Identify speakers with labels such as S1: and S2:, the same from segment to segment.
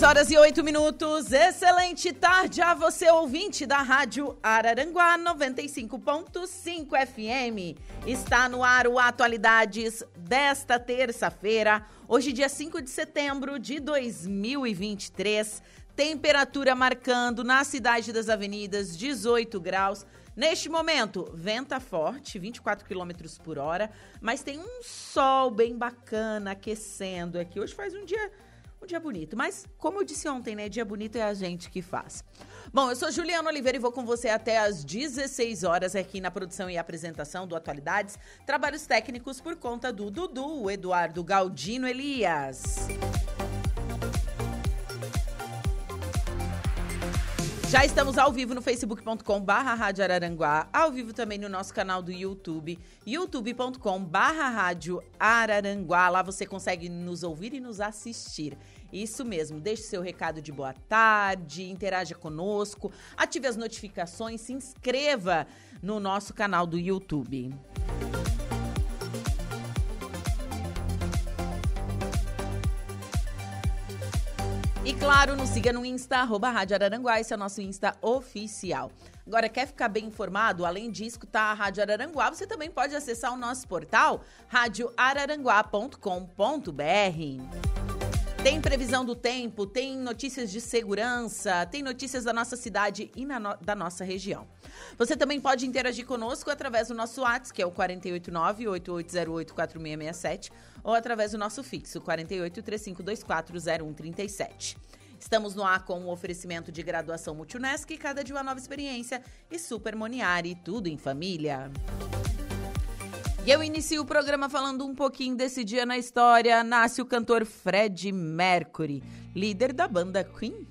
S1: Duas horas e oito minutos. Excelente tarde a você, ouvinte da Rádio Araranguá 95.5 FM. Está no ar o Atualidades desta terça-feira, hoje, dia 5 de setembro de 2023. Temperatura marcando na cidade das avenidas 18 graus. Neste momento, venta forte, 24 quilômetros por hora, mas tem um sol bem bacana aquecendo aqui. Hoje faz um dia dia bonito. Mas, como eu disse ontem, né? Dia bonito é a gente que faz. Bom, eu sou Juliana Oliveira e vou com você até às 16 horas aqui na produção e apresentação do Atualidades. Trabalhos técnicos por conta do Dudu, Eduardo Galdino Elias. Já estamos ao vivo no facebook.com barra Rádio Araranguá, ao vivo também no nosso canal do YouTube, youtube.com barra Rádio Araranguá. Lá você consegue nos ouvir e nos assistir. Isso mesmo, deixe seu recado de boa tarde, interaja conosco, ative as notificações, se inscreva no nosso canal do YouTube. E claro, nos siga no Insta, arroba Rádio Araranguá, esse é o nosso Insta oficial. Agora, quer ficar bem informado? Além de escutar a Rádio Araranguá, você também pode acessar o nosso portal radioararanguá.com.br. Tem previsão do tempo, tem notícias de segurança, tem notícias da nossa cidade e no, da nossa região. Você também pode interagir conosco através do nosso WhatsApp, que é o 489-8808-4667, ou através do nosso fixo, 48-3524-0137. Estamos no ar com o um oferecimento de graduação Multunesc, cada dia uma nova experiência, e Super Moniari, tudo em família. E eu inicio o programa falando um pouquinho desse dia na história. Nasce o cantor Fred Mercury, líder da banda Queen.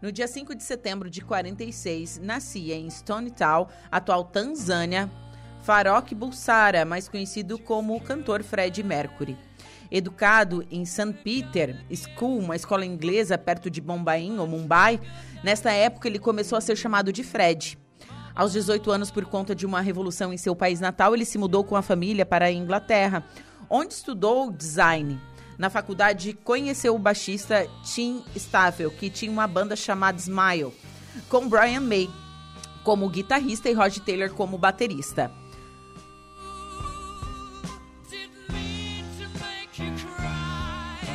S1: No dia 5 de setembro de 46, nascia em Stone Town, atual Tanzânia, Farok Bulsara, mais conhecido como o cantor Fred Mercury. Educado em St. Peter School, uma escola inglesa perto de Bombay ou Mumbai, nesta época ele começou a ser chamado de Fred. Aos 18 anos, por conta de uma revolução em seu país natal, ele se mudou com a família para a Inglaterra, onde estudou design. Na faculdade, conheceu o baixista Tim Staffel, que tinha uma banda chamada Smile, com Brian May como guitarrista e Rod Taylor como baterista.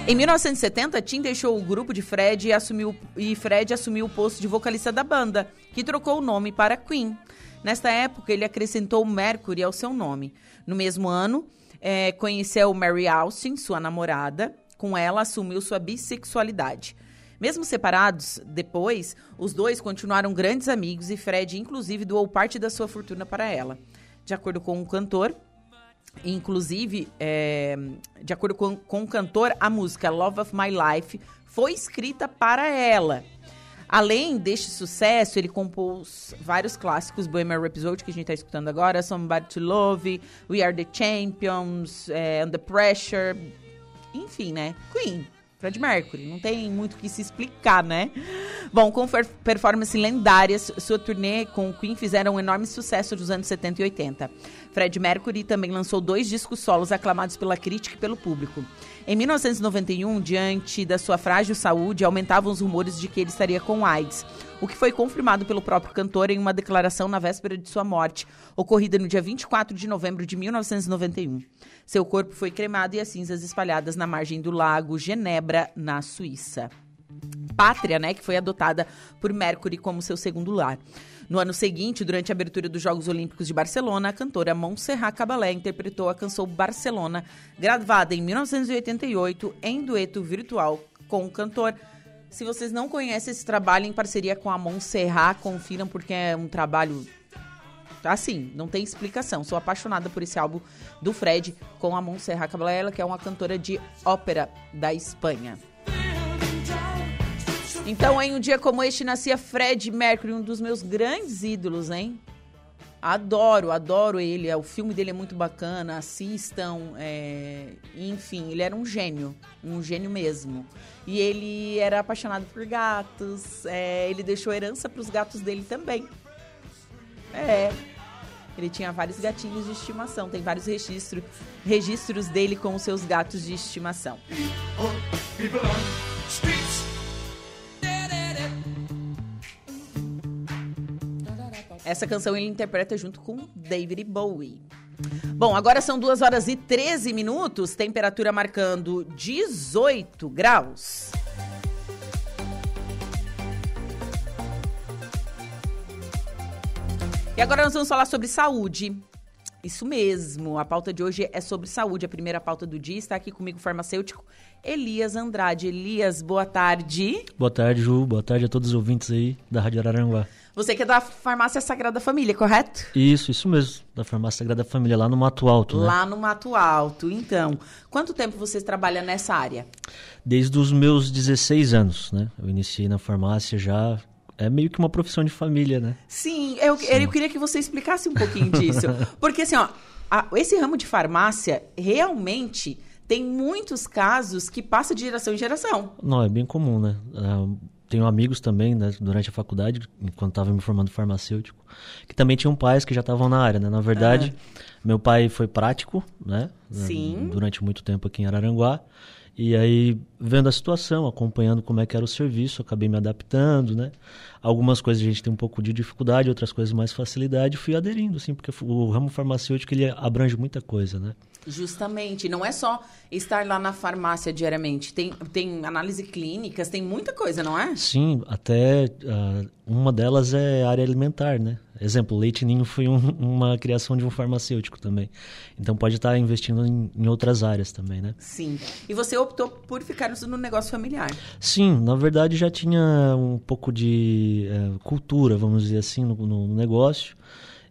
S1: Em 1970, Tim deixou o grupo de Fred e, assumiu, e Fred assumiu o posto de vocalista da banda, que trocou o nome para Queen. Nesta época, ele acrescentou Mercury ao seu nome. No mesmo ano, é, conheceu Mary Austin, sua namorada. Com ela, assumiu sua bissexualidade. Mesmo separados, depois, os dois continuaram grandes amigos e Fred, inclusive, doou parte da sua fortuna para ela. De acordo com o cantor, Inclusive, é, de acordo com, com o cantor, a música Love of My Life foi escrita para ela. Além deste sucesso, ele compôs vários clássicos, Bohemian Rhapsody, que a gente está escutando agora, Somebody to Love, We Are the Champions, é, Under Pressure, enfim, né? Queen. Fred Mercury. Não tem muito o que se explicar, né? Bom, com performances lendárias, sua turnê com o Queen fizeram um enorme sucesso dos anos 70 e 80. Fred Mercury também lançou dois discos solos aclamados pela crítica e pelo público. Em 1991, diante da sua frágil saúde, aumentavam os rumores de que ele estaria com AIDS, o que foi confirmado pelo próprio cantor em uma declaração na véspera de sua morte, ocorrida no dia 24 de novembro de 1991. Seu corpo foi cremado e as cinzas espalhadas na margem do lago Genebra, na Suíça. Pátria, né, que foi adotada por Mercury como seu segundo lar. No ano seguinte, durante a abertura dos Jogos Olímpicos de Barcelona, a cantora Montserrat Caballé interpretou a canção Barcelona, gravada em 1988 em dueto virtual com o cantor. Se vocês não conhecem esse trabalho em parceria com a Montserrat, confiram porque é um trabalho assim, não tem explicação. Sou apaixonada por esse álbum do Fred com a Montserrat Caballé, que é uma cantora de ópera da Espanha. Então, em um dia como este, nascia Fred Mercury, um dos meus grandes ídolos, hein? Adoro, adoro ele. O filme dele é muito bacana. Assistam. É... Enfim, ele era um gênio. Um gênio mesmo. E ele era apaixonado por gatos. É... Ele deixou herança para os gatos dele também. É. Ele tinha vários gatinhos de estimação. Tem vários registros, registros dele com os seus gatos de estimação. Essa canção ele interpreta junto com David Bowie. Bom, agora são 2 horas e 13 minutos, temperatura marcando 18 graus. E agora nós vamos falar sobre saúde. Isso mesmo, a pauta de hoje é sobre saúde. A primeira pauta do dia está aqui comigo farmacêutico Elias Andrade. Elias, boa tarde.
S2: Boa tarde, Ju. Boa tarde a todos os ouvintes aí da Rádio Araranguá.
S1: Você que é da Farmácia Sagrada Família, correto?
S2: Isso, isso mesmo. Da Farmácia Sagrada Família, lá no Mato Alto.
S1: Né? Lá no Mato Alto. Então, quanto tempo você trabalha nessa área?
S2: Desde os meus 16 anos, né? Eu iniciei na farmácia já é meio que uma profissão de família, né?
S1: Sim, eu, Sim. eu queria que você explicasse um pouquinho disso. Porque, assim, ó, a, esse ramo de farmácia realmente tem muitos casos que passa de geração em geração.
S2: Não, é bem comum, né? Tenho amigos também, né, durante a faculdade, enquanto estava me formando farmacêutico, que também tinham pais que já estavam na área, né? Na verdade, meu pai foi prático, né?
S1: Sim.
S2: Durante muito tempo aqui em Araranguá. E aí, vendo a situação, acompanhando como é que era o serviço, acabei me adaptando, né? Algumas coisas a gente tem um pouco de dificuldade, outras coisas mais facilidade, fui aderindo, assim, porque o ramo farmacêutico ele abrange muita coisa, né?
S1: Justamente, não é só estar lá na farmácia diariamente, tem, tem análise clínicas, tem muita coisa, não é?
S2: Sim, até uh, uma delas é área alimentar, né? Exemplo, leite ninho foi um, uma criação de um farmacêutico também. Então pode estar investindo em, em, outras áreas também, né?
S1: Sim. E você optou por ficar no negócio familiar?
S2: Sim, na verdade já tinha um pouco de é, cultura, vamos dizer assim, no, no negócio.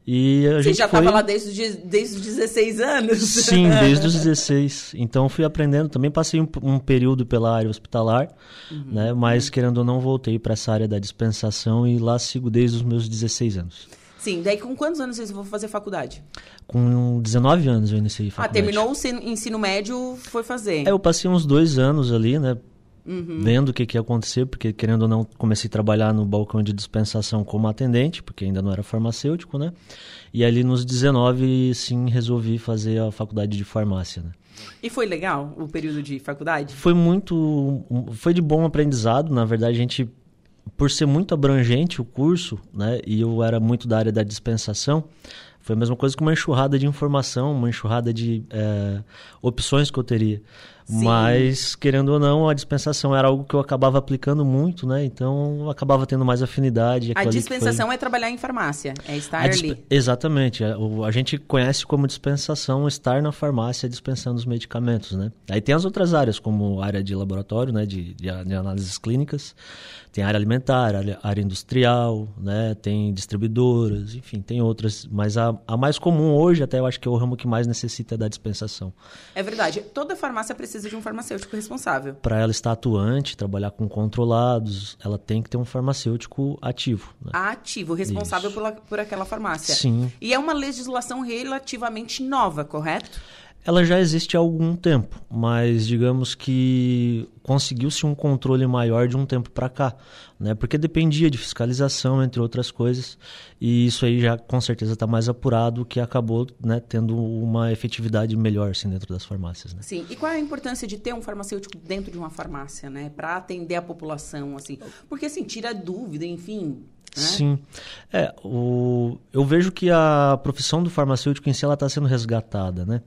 S2: E a
S1: Você
S2: gente
S1: já
S2: estava
S1: foi... lá desde, desde os 16 anos?
S2: Sim, desde os 16. Então fui aprendendo. Também passei um, um período pela área hospitalar, uhum. né? Mas querendo ou não, voltei para essa área da dispensação e lá sigo desde os meus 16 anos.
S1: Sim, daí com quantos anos vocês vão fazer faculdade?
S2: Com 19 anos eu iniciei
S1: ah,
S2: faculdade.
S1: Ah, terminou o ensino médio, foi fazer?
S2: É, eu passei uns dois anos ali, né? Uhum. Vendo o que, que ia acontecer, porque querendo ou não, comecei a trabalhar no balcão de dispensação como atendente, porque ainda não era farmacêutico, né? E ali nos 19, sim, resolvi fazer a faculdade de farmácia, né?
S1: E foi legal o período de faculdade?
S2: Foi muito. Foi de bom aprendizado. Na verdade, a gente por ser muito abrangente o curso, né, e eu era muito da área da dispensação, foi a mesma coisa que uma enxurrada de informação, uma enxurrada de é, opções que eu teria. Sim. Mas, querendo ou não, a dispensação era algo que eu acabava aplicando muito, né? Então, eu acabava tendo mais afinidade.
S1: A dispensação foi... é trabalhar em farmácia, é estar disp... ali.
S2: Exatamente. A, a, gente conhece como dispensação estar na farmácia dispensando os medicamentos, né? Aí tem as outras áreas, como área de laboratório, né? De, de, de análises clínicas. Tem área alimentar, área, área, industrial, né? Tem distribuidoras, enfim, tem outras. Mas a, a mais comum hoje, até eu acho que é o ramo que mais necessita da dispensação.
S1: É verdade. Toda farmácia precisa precisa de um farmacêutico responsável.
S2: Para ela estar atuante, trabalhar com controlados, ela tem que ter um farmacêutico ativo. Né?
S1: Ativo, responsável por, por aquela farmácia.
S2: Sim.
S1: E é uma legislação relativamente nova, correto?
S2: Ela já existe há algum tempo, mas digamos que conseguiu-se um controle maior de um tempo para cá, né? Porque dependia de fiscalização, entre outras coisas, e isso aí já com certeza está mais apurado, que acabou né, tendo uma efetividade melhor assim, dentro das farmácias. Né?
S1: Sim, e qual é a importância de ter um farmacêutico dentro de uma farmácia, né? Para atender a população, assim? Porque, assim, tira dúvida, enfim,
S2: né? Sim. É, o, eu vejo que a profissão do farmacêutico em si está sendo resgatada, né?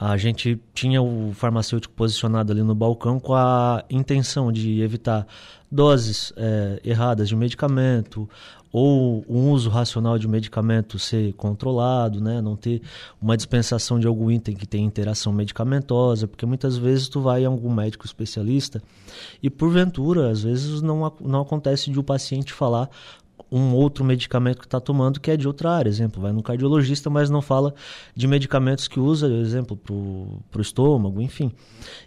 S2: A gente tinha o farmacêutico posicionado ali no balcão com a intenção de evitar doses é, erradas de medicamento ou um uso racional de medicamento ser controlado, né? não ter uma dispensação de algum item que tem interação medicamentosa, porque muitas vezes tu vai a algum médico especialista e porventura, às vezes não, não acontece de o paciente falar um outro medicamento que está tomando que é de outra área. Exemplo, vai no cardiologista, mas não fala de medicamentos que usa, exemplo, para o estômago, enfim.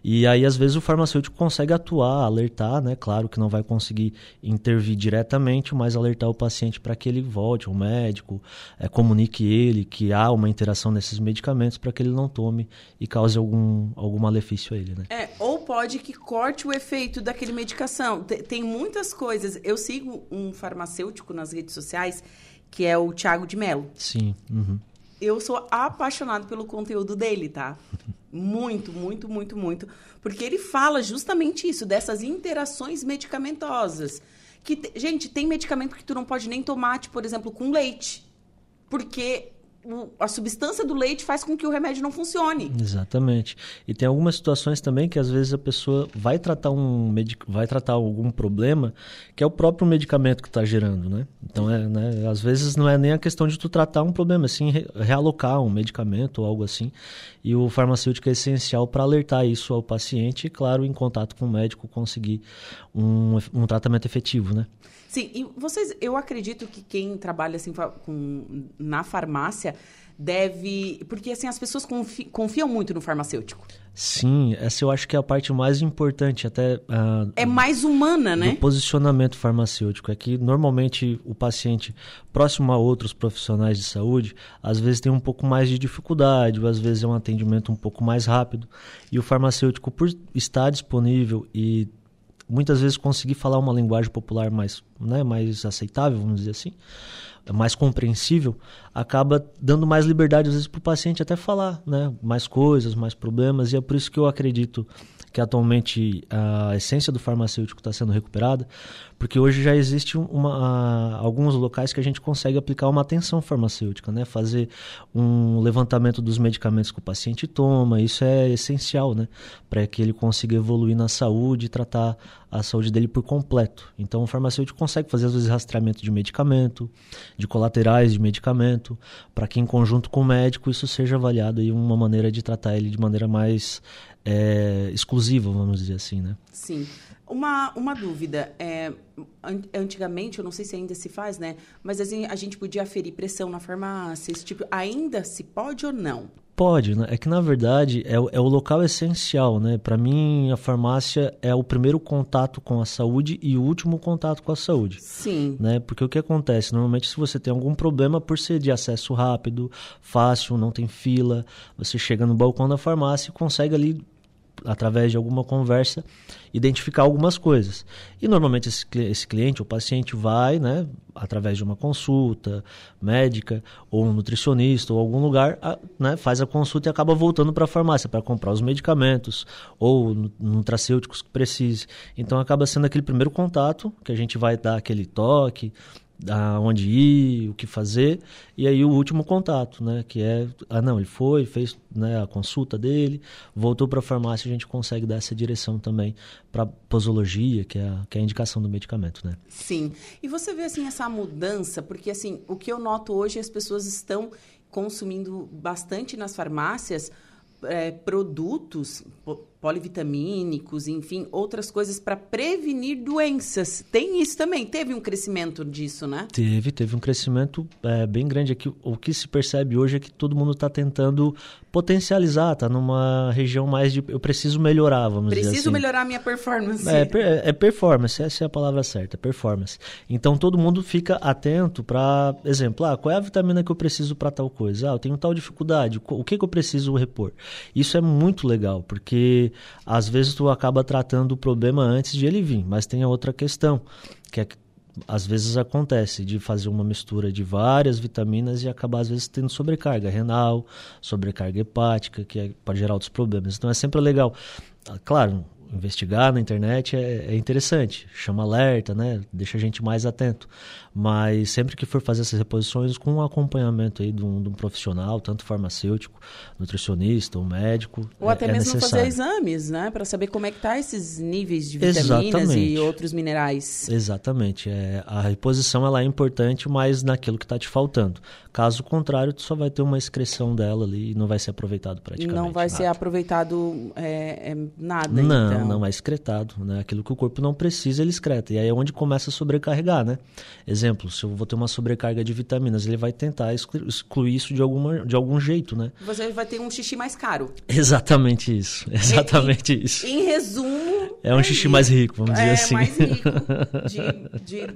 S2: E aí, às vezes, o farmacêutico consegue atuar, alertar, né? Claro que não vai conseguir intervir diretamente, mas alertar o paciente para que ele volte ao médico, é, comunique ele que há uma interação nesses medicamentos para que ele não tome e cause algum, algum malefício a ele, né?
S1: É, ou pode que corte o efeito daquele medicação. Tem muitas coisas. Eu sigo um farmacêutico nas redes sociais, que é o Thiago de Mello.
S2: Sim. Uhum.
S1: Eu sou apaixonado pelo conteúdo dele, tá? Muito, muito, muito, muito. Porque ele fala justamente isso, dessas interações medicamentosas. Que, gente, tem medicamento que tu não pode nem tomar, tipo, por exemplo, com leite. Porque a substância do leite faz com que o remédio não funcione.
S2: Exatamente. E tem algumas situações também que às vezes a pessoa vai tratar um medic... vai tratar algum problema que é o próprio medicamento que está gerando, né? Então é, né? Às vezes não é nem a questão de tu tratar um problema, sim re... realocar um medicamento ou algo assim. E o farmacêutico é essencial para alertar isso ao paciente e, claro, em contato com o médico conseguir um, um tratamento efetivo, né?
S1: Sim, e vocês, eu acredito que quem trabalha assim com, na farmácia deve. Porque assim, as pessoas confi, confiam muito no farmacêutico.
S2: Sim, essa eu acho que é a parte mais importante, até. Uh,
S1: é mais humana, né?
S2: Do posicionamento farmacêutico. É que normalmente o paciente, próximo a outros profissionais de saúde, às vezes tem um pouco mais de dificuldade, ou às vezes é um atendimento um pouco mais rápido. E o farmacêutico, por estar disponível e muitas vezes conseguir falar uma linguagem popular mais, né, mais aceitável, vamos dizer assim, mais compreensível, acaba dando mais liberdade às vezes para o paciente até falar, né, mais coisas, mais problemas e é por isso que eu acredito que atualmente a essência do farmacêutico está sendo recuperada, porque hoje já existe uma, alguns locais que a gente consegue aplicar uma atenção farmacêutica, né? fazer um levantamento dos medicamentos que o paciente toma, isso é essencial né? para que ele consiga evoluir na saúde e tratar a saúde dele por completo. Então o farmacêutico consegue fazer às vezes rastreamento de medicamento, de colaterais de medicamento, para que em conjunto com o médico isso seja avaliado e uma maneira de tratar ele de maneira mais é, exclusiva, vamos dizer assim, né?
S1: Sim. Uma, uma dúvida. É, antigamente, eu não sei se ainda se faz, né? Mas assim, a gente podia aferir pressão na farmácia, esse tipo. Ainda se pode ou não?
S2: Pode, né? É que na verdade é, é o local essencial, né? Para mim, a farmácia é o primeiro contato com a saúde e o último contato com a saúde.
S1: Sim.
S2: Né? Porque o que acontece? Normalmente, se você tem algum problema, por ser de acesso rápido, fácil, não tem fila, você chega no balcão da farmácia e consegue ali através de alguma conversa, identificar algumas coisas. E normalmente esse, esse cliente, o paciente, vai, né, através de uma consulta médica, ou um nutricionista, ou algum lugar, a, né, faz a consulta e acaba voltando para a farmácia para comprar os medicamentos, ou nutracêuticos que precise. Então acaba sendo aquele primeiro contato, que a gente vai dar aquele toque, aonde ir, o que fazer, e aí o último contato, né, que é, ah não, ele foi, fez né, a consulta dele, voltou para a farmácia, a gente consegue dar essa direção também para posologia, que é, a, que é a indicação do medicamento, né?
S1: Sim. E você vê assim essa mudança, porque assim, o que eu noto hoje as pessoas estão consumindo bastante nas farmácias é, produtos polivitamínicos, enfim, outras coisas para prevenir doenças. Tem isso também. Teve um crescimento disso, né?
S2: Teve, teve um crescimento é, bem grande aqui. O que se percebe hoje é que todo mundo está tentando potencializar, tá numa região mais de eu preciso melhorar, vamos
S1: preciso
S2: dizer assim.
S1: Preciso melhorar a minha performance.
S2: É, é, performance, essa é a palavra certa, performance. Então todo mundo fica atento para, exemplo, ah, qual é a vitamina que eu preciso para tal coisa? Ah, eu tenho tal dificuldade, o que, que eu preciso repor? Isso é muito legal, porque às vezes tu acaba tratando o problema antes de ele vir, mas tem a outra questão, que é que às vezes acontece de fazer uma mistura de várias vitaminas e acabar às vezes tendo sobrecarga renal, sobrecarga hepática, que é, pode gerar outros problemas. Então é sempre legal. Ah, claro, investigar na internet é, é, interessante, chama alerta, né? Deixa a gente mais atento. Mas sempre que for fazer essas reposições, com um acompanhamento aí de um, de um profissional, tanto farmacêutico, nutricionista ou médico.
S1: Ou
S2: é,
S1: até
S2: é
S1: mesmo
S2: necessário.
S1: fazer exames, né? Para saber como é que tá esses níveis de vitaminas
S2: Exatamente.
S1: e outros minerais.
S2: Exatamente. É, a reposição ela é importante, mas naquilo que está te faltando. Caso contrário, tu só vai ter uma excreção dela ali e não vai ser aproveitado praticamente.
S1: Não vai
S2: nada.
S1: ser aproveitado é, é, nada,
S2: Não,
S1: então.
S2: não é excretado. Né? Aquilo que o corpo não precisa, ele excreta. E aí é onde começa a sobrecarregar, né? Exemplo, se eu vou ter uma sobrecarga de vitaminas, ele vai tentar exclu- excluir isso de, alguma, de algum jeito, né?
S1: Você vai ter um xixi mais caro.
S2: Exatamente isso. Exatamente isso.
S1: Em resumo...
S2: É um xixi mais rico, vamos dizer
S1: é,
S2: assim.
S1: mais rico de, de, eh,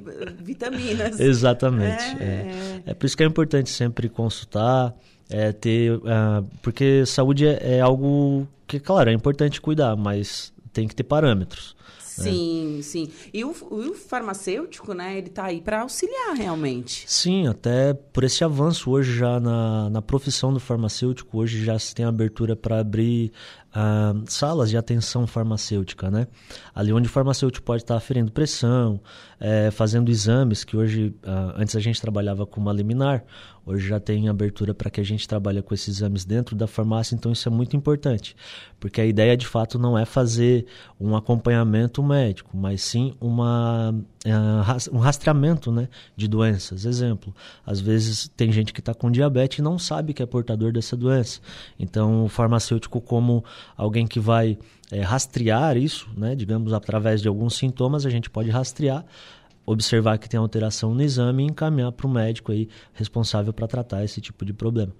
S1: vitaminas.
S2: Exatamente.
S1: É,
S2: É, é. por isso que é importante sempre consultar, é, ter. ah, porque saúde é, é algo que, claro, é importante cuidar, mas tem que ter parâmetros.
S1: Sim, sim. E o, o farmacêutico, né, ele tá aí para auxiliar realmente.
S2: Sim, até por esse avanço hoje já na, na profissão do farmacêutico, hoje já se tem abertura para abrir ah, salas de atenção farmacêutica, né? Ali onde o farmacêutico pode estar aferindo pressão, eh, fazendo exames, que hoje, ah, antes a gente trabalhava com uma liminar, hoje já tem abertura para que a gente trabalhe com esses exames dentro da farmácia, então isso é muito importante, porque a ideia de fato não é fazer um acompanhamento médico, mas sim uma, ras- um rastreamento né, de doenças. Exemplo, às vezes tem gente que está com diabetes e não sabe que é portador dessa doença. Então, o farmacêutico, como alguém que vai eh, rastrear isso, né, digamos, através de alguns sintomas, a gente pode rastrear, observar que tem alteração no exame e encaminhar para o médico aí responsável para tratar esse tipo de problema.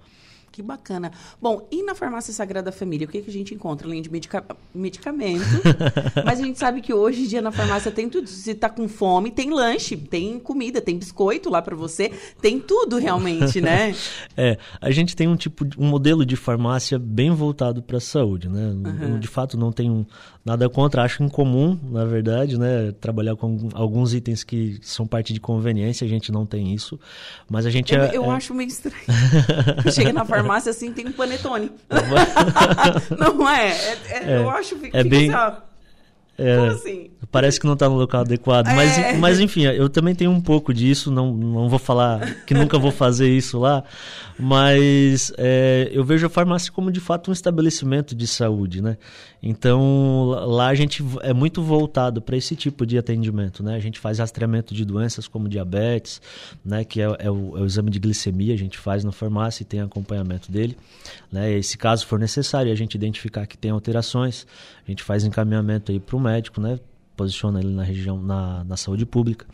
S1: Que bacana. Bom, e na farmácia Sagrada Família, o que, que a gente encontra além de medica- medicamento? Mas a gente sabe que hoje em dia na farmácia tem tudo. Se tá com fome, tem lanche, tem comida, tem biscoito lá para você, tem tudo realmente, né?
S2: É, a gente tem um tipo, de- um modelo de farmácia bem voltado para a saúde, né? Eu, de fato não tenho nada contra, acho incomum, na verdade, né? Trabalhar com alguns itens que são parte de conveniência, a gente não tem isso, mas a gente
S1: Eu,
S2: é,
S1: eu
S2: é-
S1: acho meio estranho. Chega na farmácia assim, tem um panetone. não é? É- é-
S2: É,
S1: eu acho que
S2: é bem-
S1: assim,
S2: é,
S1: assim?
S2: Parece que não está no local adequado. Mas,
S1: É.
S2: mas enfim, eu também tenho um pouco disso, não, não vou falar que nunca vou fazer isso lá, mas é, eu vejo a farmácia como de fato um estabelecimento de saúde, né? Então lá a gente é muito voltado para esse tipo de atendimento, né? A gente faz rastreamento de doenças como diabetes, né? Que é, é o, é o exame de glicemia, a gente faz na farmácia e tem acompanhamento dele, né? E se caso for necessário a gente identificar que tem alterações, a gente faz encaminhamento aí para o médico, né? posiciona ele na região na, na saúde pública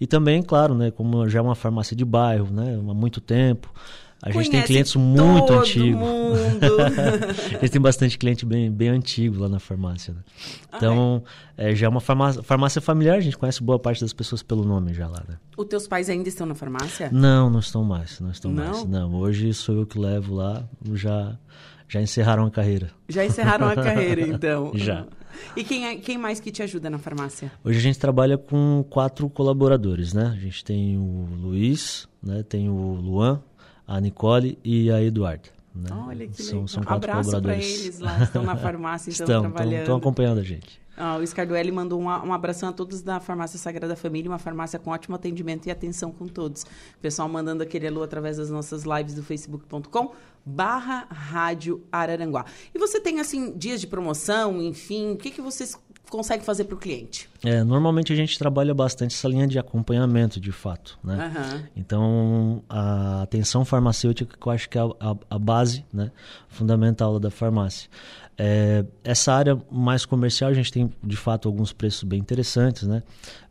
S2: e também claro né como já é uma farmácia de bairro né há muito tempo a gente tem clientes muito antigos a gente tem bastante cliente bem, bem antigo lá na farmácia né? então é, já é uma farmácia, farmácia familiar a gente conhece boa parte das pessoas pelo nome já lá né
S1: Os teus pais ainda estão na farmácia?
S2: não não estão mais não estão
S1: Não?
S2: mais não hoje sou eu que levo lá já já encerraram a carreira
S1: Já encerraram a carreira, então.
S2: Já.
S1: E quem, é- quem mais que te ajuda na farmácia?
S2: Hoje a gente trabalha com quatro colaboradores, né? A gente tem o Luiz, né? Tem o Luan, a Nicole e a Eduarda. Né?
S1: Olha que
S2: são,
S1: legal.
S2: são quatro
S1: Abraço para
S2: colaboradores.
S1: eles lá, estão na farmácia, estão,
S2: estão,
S1: trabalhando.
S2: estão acompanhando a gente.
S1: Ah, o Scarduelli mandou um, um abração a todos da Farmácia Sagrada Família, uma farmácia com ótimo atendimento e atenção com todos. Pessoal mandando aquele alô através das nossas lives do facebook.com barra Rádio Araranguá. E você tem, assim, dias de promoção, enfim, o que, que vocês conseguem fazer para o cliente?
S2: É, normalmente a gente trabalha bastante essa linha de acompanhamento, de fato, né?
S1: Aham.
S2: Então, a atenção farmacêutica, que eu acho que é a, a- a base né, fundamental da farmácia. É, essa área mais comercial, a gente tem, de fato, alguns preços bem interessantes, né?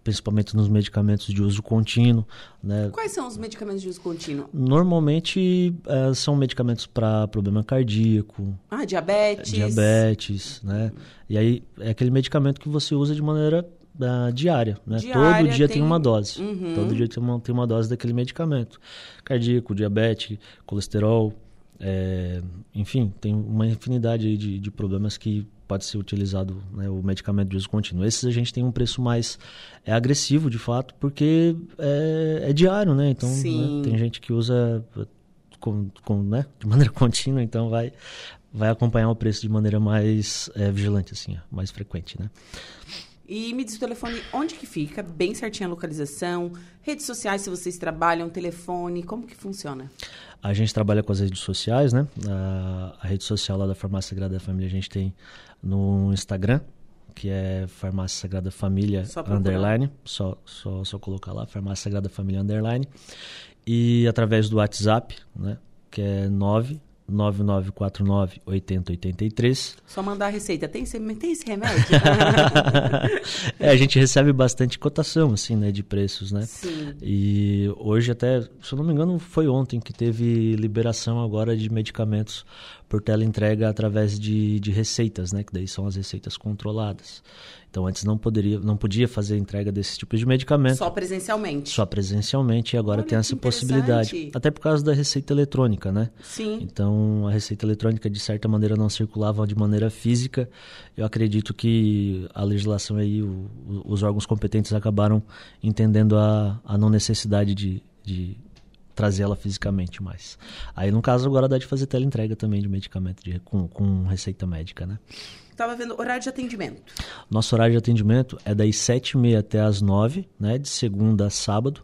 S2: principalmente nos medicamentos de uso contínuo. Né?
S1: Quais são os medicamentos de uso contínuo?
S2: Normalmente, é, são medicamentos para problema cardíaco,
S1: Ah, diabetes.
S2: diabetes, né? E aí, é aquele medicamento que você usa de maneira ah, diária, né?
S1: Diária,
S2: Todo dia tem,
S1: tem-
S2: uma dose.
S1: Uhum.
S2: Todo dia tem uma, tem uma dose daquele medicamento. Cardíaco, diabetes, colesterol, É, enfim, tem uma infinidade de, de problemas que pode ser utilizado né, o medicamento de uso contínuo. Esses a gente tem um preço mais é, agressivo, de fato, porque é, é diário, né? Então, né, tem gente que usa com, com, né, de maneira contínua, então vai, vai acompanhar o preço de maneira mais é, vigilante, assim, mais frequente, né?
S1: E me diz o telefone onde que fica, bem certinho a localização, redes sociais se vocês trabalham, telefone, como que funciona?
S2: A gente trabalha com as redes sociais, né? A, a rede social lá da Farmácia Sagrada Família a gente tem no Instagram, que é Farmácia Sagrada Família só underline, só, só, só colocar lá, Farmácia Sagrada Família underline. E através do WhatsApp, né? Que é 9 9949 8083.
S1: Só mandar a receita. Tem esse, tem esse remédio?
S2: é, a gente recebe bastante cotação, assim, né, de preços, né?
S1: Sim.
S2: E hoje até, se eu não me engano, foi ontem que teve liberação agora de medicamentos por tela entrega através de, de receitas, né? Que daí são as receitas controladas. Então antes não poderia, não podia fazer entrega desse tipo de medicamento.
S1: Só presencialmente.
S2: Só presencialmente e agora Olha, tem essa possibilidade. Até por causa da receita eletrônica, né?
S1: Sim.
S2: Então a receita eletrônica de certa maneira não circulava de maneira física. Eu acredito que a legislação aí, o, os órgãos competentes acabaram entendendo a, a não necessidade de, de trazer ela fisicamente mais. Aí, no caso, agora dá de fazer teleentrega também de medicamento de, com, com receita médica, né?
S1: Estava vendo horário de atendimento.
S2: Nosso horário de atendimento é das 7h30 até as 9 né? De segunda a sábado.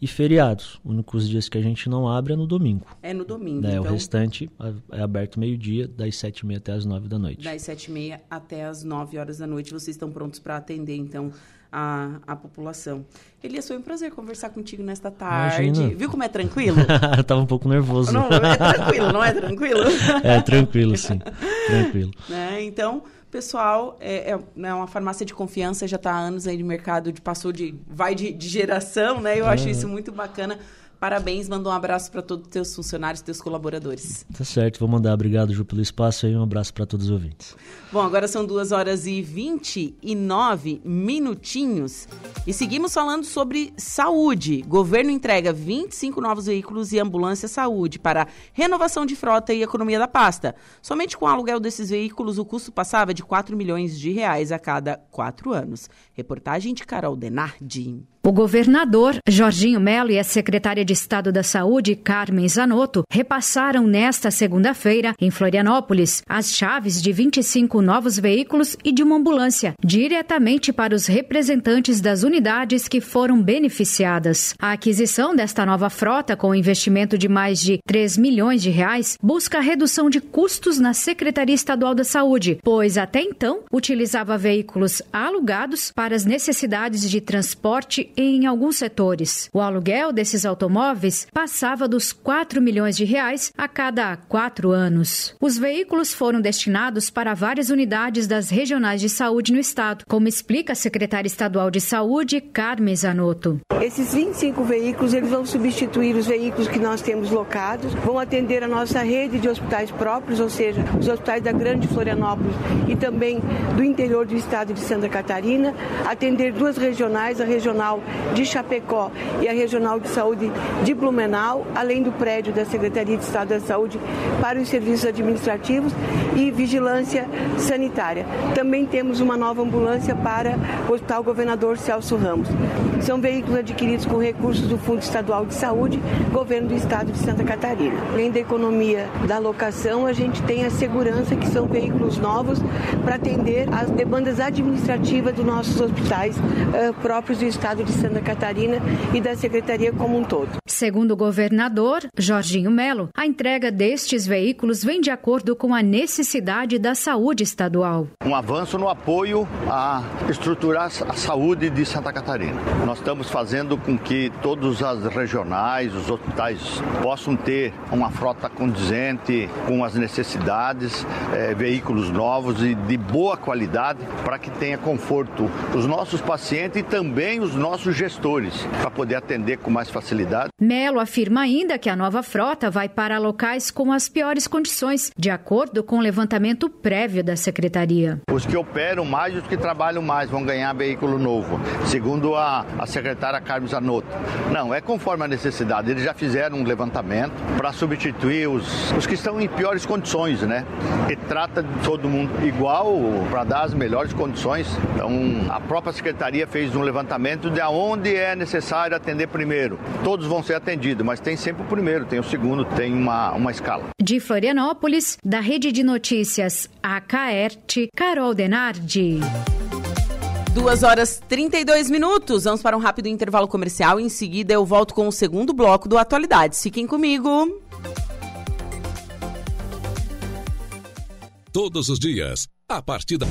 S2: E feriados. Únicos dias que a gente não abre é no domingo.
S1: É no domingo,
S2: né?
S1: então...
S2: O restante é aberto meio-dia, das 7h30 até as 9 da noite.
S1: Das 7h30 até as 9 horas da noite. Vocês estão prontos para atender, então, a, a população. Elias, foi um prazer conversar contigo nesta tarde.
S2: Imagina.
S1: Viu como é tranquilo?
S2: Eu tava um pouco nervoso.
S1: Não, é tranquilo, não é tranquilo?
S2: é tranquilo, sim. Tranquilo.
S1: Né? Então, pessoal, é, é, é, uma farmácia de confiança, já está há anos aí no mercado, de, passou de. vai de, de geração, né? Eu é. acho isso muito bacana. Parabéns, manda um abraço para todos os teus funcionários, teus colaboradores.
S2: Tá certo, vou mandar. Obrigado, Ju, pelo espaço e um abraço para todos os ouvintes.
S1: Bom, agora são 2 horas e 29 minutinhos e seguimos falando sobre saúde. Governo entrega 25 novos veículos e ambulância saúde para renovação de frota e economia da pasta. Somente com o aluguel desses veículos, o custo passava de 4 milhões de reais a cada quatro anos. Reportagem de Carol Denardi.
S3: O governador Jorginho Melo e a secretária de Estado da Saúde, Carmen Zanotto, repassaram nesta segunda-feira, em Florianópolis, as chaves de 25 novos veículos e de uma ambulância, diretamente para os representantes das unidades que foram beneficiadas. A aquisição desta nova frota, com investimento de mais de 3 milhões de reais, busca a redução de custos na Secretaria Estadual da Saúde, pois até então utilizava veículos alugados para as necessidades de transporte em alguns setores. O aluguel desses automóveis passava dos 4 milhões de reais a cada quatro anos. Os veículos foram destinados para várias unidades das regionais de saúde no estado, como explica a secretária estadual de saúde, Carmen Zanotto.
S4: Esses 25 veículos eles vão substituir os veículos que nós temos locados, vão atender a nossa rede de hospitais próprios, ou seja, os hospitais da Grande Florianópolis e também do interior do estado de Santa Catarina, atender duas regionais, a regional de Chapecó e a Regional de Saúde de Blumenau, além do prédio da Secretaria de Estado da Saúde para os serviços administrativos e vigilância sanitária. Também temos uma nova ambulância para o Hospital Governador Celso Ramos. São veículos adquiridos com recursos do Fundo Estadual de Saúde, Governo do Estado de Santa Catarina. Além da economia da locação, a gente tem a segurança que são veículos novos para atender as demandas administrativas dos nossos hospitais uh, próprios do Estado de Santa Catarina e da Secretaria como um todo.
S3: Segundo o governador Jorginho Melo, a entrega destes veículos vem de acordo com a necessidade da saúde estadual.
S5: Um avanço no apoio a estruturar a saúde de Santa Catarina. Nós estamos fazendo com que todas as regionais, os hospitais possam ter uma frota condizente com as necessidades, é, veículos novos e de boa qualidade para que tenha conforto os nossos pacientes e também os nossos nossos gestores para poder atender com mais facilidade.
S3: Melo afirma ainda que a nova frota vai para locais com as piores condições, de acordo com o levantamento prévio da secretaria.
S5: Os que operam mais e os que trabalham mais vão ganhar veículo novo, segundo a, a secretária Carmen Zanotto. Não, é conforme a necessidade. Eles já fizeram um levantamento para substituir os, os que estão em piores condições, né? E trata todo mundo igual para dar as melhores condições. Então, a própria secretaria fez um levantamento de onde é necessário atender primeiro. Todos vão ser atendidos, mas tem sempre o primeiro, tem o segundo, tem uma, uma escala.
S3: De Florianópolis, da Rede de Notícias AKERT, Carol Denardi.
S1: Duas horas 32 minutos. Vamos para um rápido intervalo comercial. Em seguida, eu volto com o segundo bloco do Atualidades. Fiquem comigo.
S6: Todos os dias, a partir da.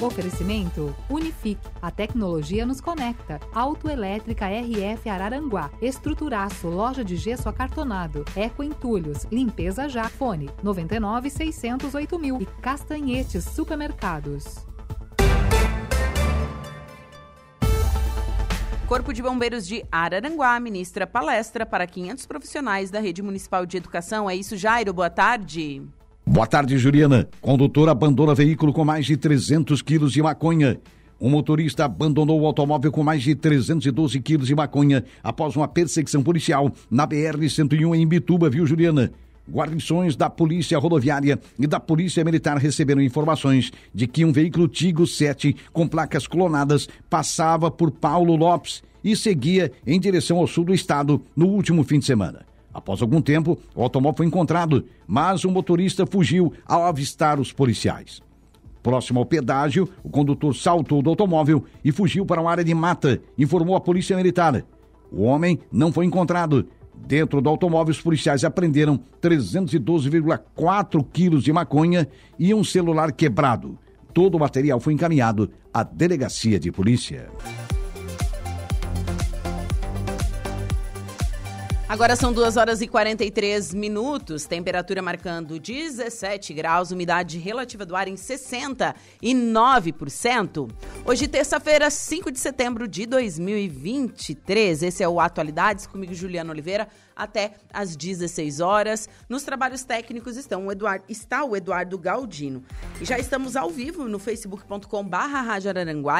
S7: Oferecimento Unifique. A tecnologia nos conecta. Autoelétrica RF Araranguá. Estruturaço. Loja de gesso acartonado. Eco Entulhos. Limpeza já. Fone 99 608 mil. E Castanhetes Supermercados.
S1: Corpo de Bombeiros de Araranguá ministra palestra para 500 profissionais da Rede Municipal de Educação. É isso, Jairo? Boa tarde.
S8: Boa tarde, Juliana. Condutor abandona veículo com mais de 300 quilos de maconha. Um motorista abandonou o automóvel com mais de 312 quilos de maconha após uma perseguição policial na BR-101 em Bituba, viu, Juliana? Guarnições da Polícia Rodoviária e da Polícia Militar receberam informações de que um veículo Tigo 7 com placas clonadas passava por Paulo Lopes e seguia em direção ao sul do estado no último fim de semana. Após algum tempo, o automóvel foi encontrado, mas o motorista fugiu ao avistar os policiais. Próximo ao pedágio, o condutor saltou do automóvel e fugiu para uma área de mata, informou a polícia militar. O homem não foi encontrado. Dentro do automóvel, os policiais apreenderam 312,4 quilos de maconha e um celular quebrado. Todo o material foi encaminhado à delegacia de polícia.
S1: Agora são 2 horas e 43 minutos, temperatura marcando 17 graus, umidade relativa do ar em 69%. Hoje, terça-feira, 5 de setembro de 2023. Esse é o Atualidades, comigo, Juliana Oliveira, até às 16 horas. Nos trabalhos técnicos estão o Eduardo, está o Eduardo Galdino. E já estamos ao vivo no facebook.com barra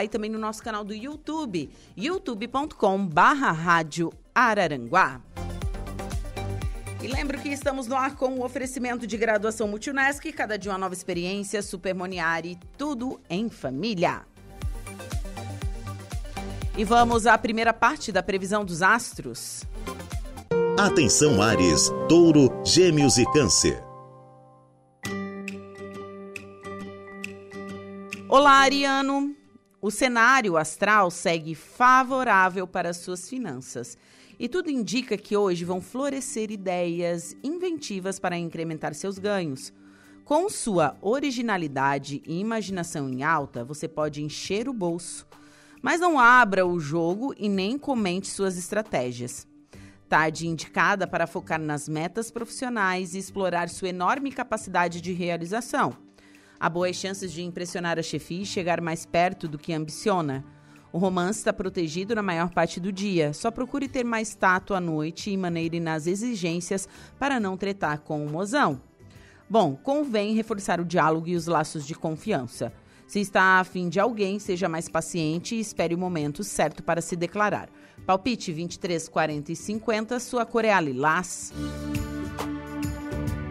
S1: e também no nosso canal do YouTube, youtube.com barra Araranguá. E lembro que estamos no ar com o oferecimento de graduação Multunesc, cada dia uma nova experiência, Supermoniari, tudo em família. E vamos à primeira parte da previsão dos astros.
S6: Atenção Ares, Touro, Gêmeos e Câncer.
S1: Olá, Ariano. O cenário astral segue favorável para suas finanças e tudo indica que hoje vão florescer ideias inventivas para incrementar seus ganhos. Com sua originalidade e imaginação em alta, você pode encher o bolso. Mas não abra o jogo e nem comente suas estratégias. Tarde indicada para focar nas metas profissionais e explorar sua enorme capacidade de realização. Há boas chances de impressionar a chefia e chegar mais perto do que ambiciona. O romance está protegido na maior parte do dia. Só procure ter mais tato à noite e maneire nas exigências para não tretar com o mozão. Bom, convém reforçar o diálogo e os laços de confiança. Se está afim de alguém, seja mais paciente e espere o momento certo para se declarar. Palpite 23, 40 e 50, sua cor é a lilás.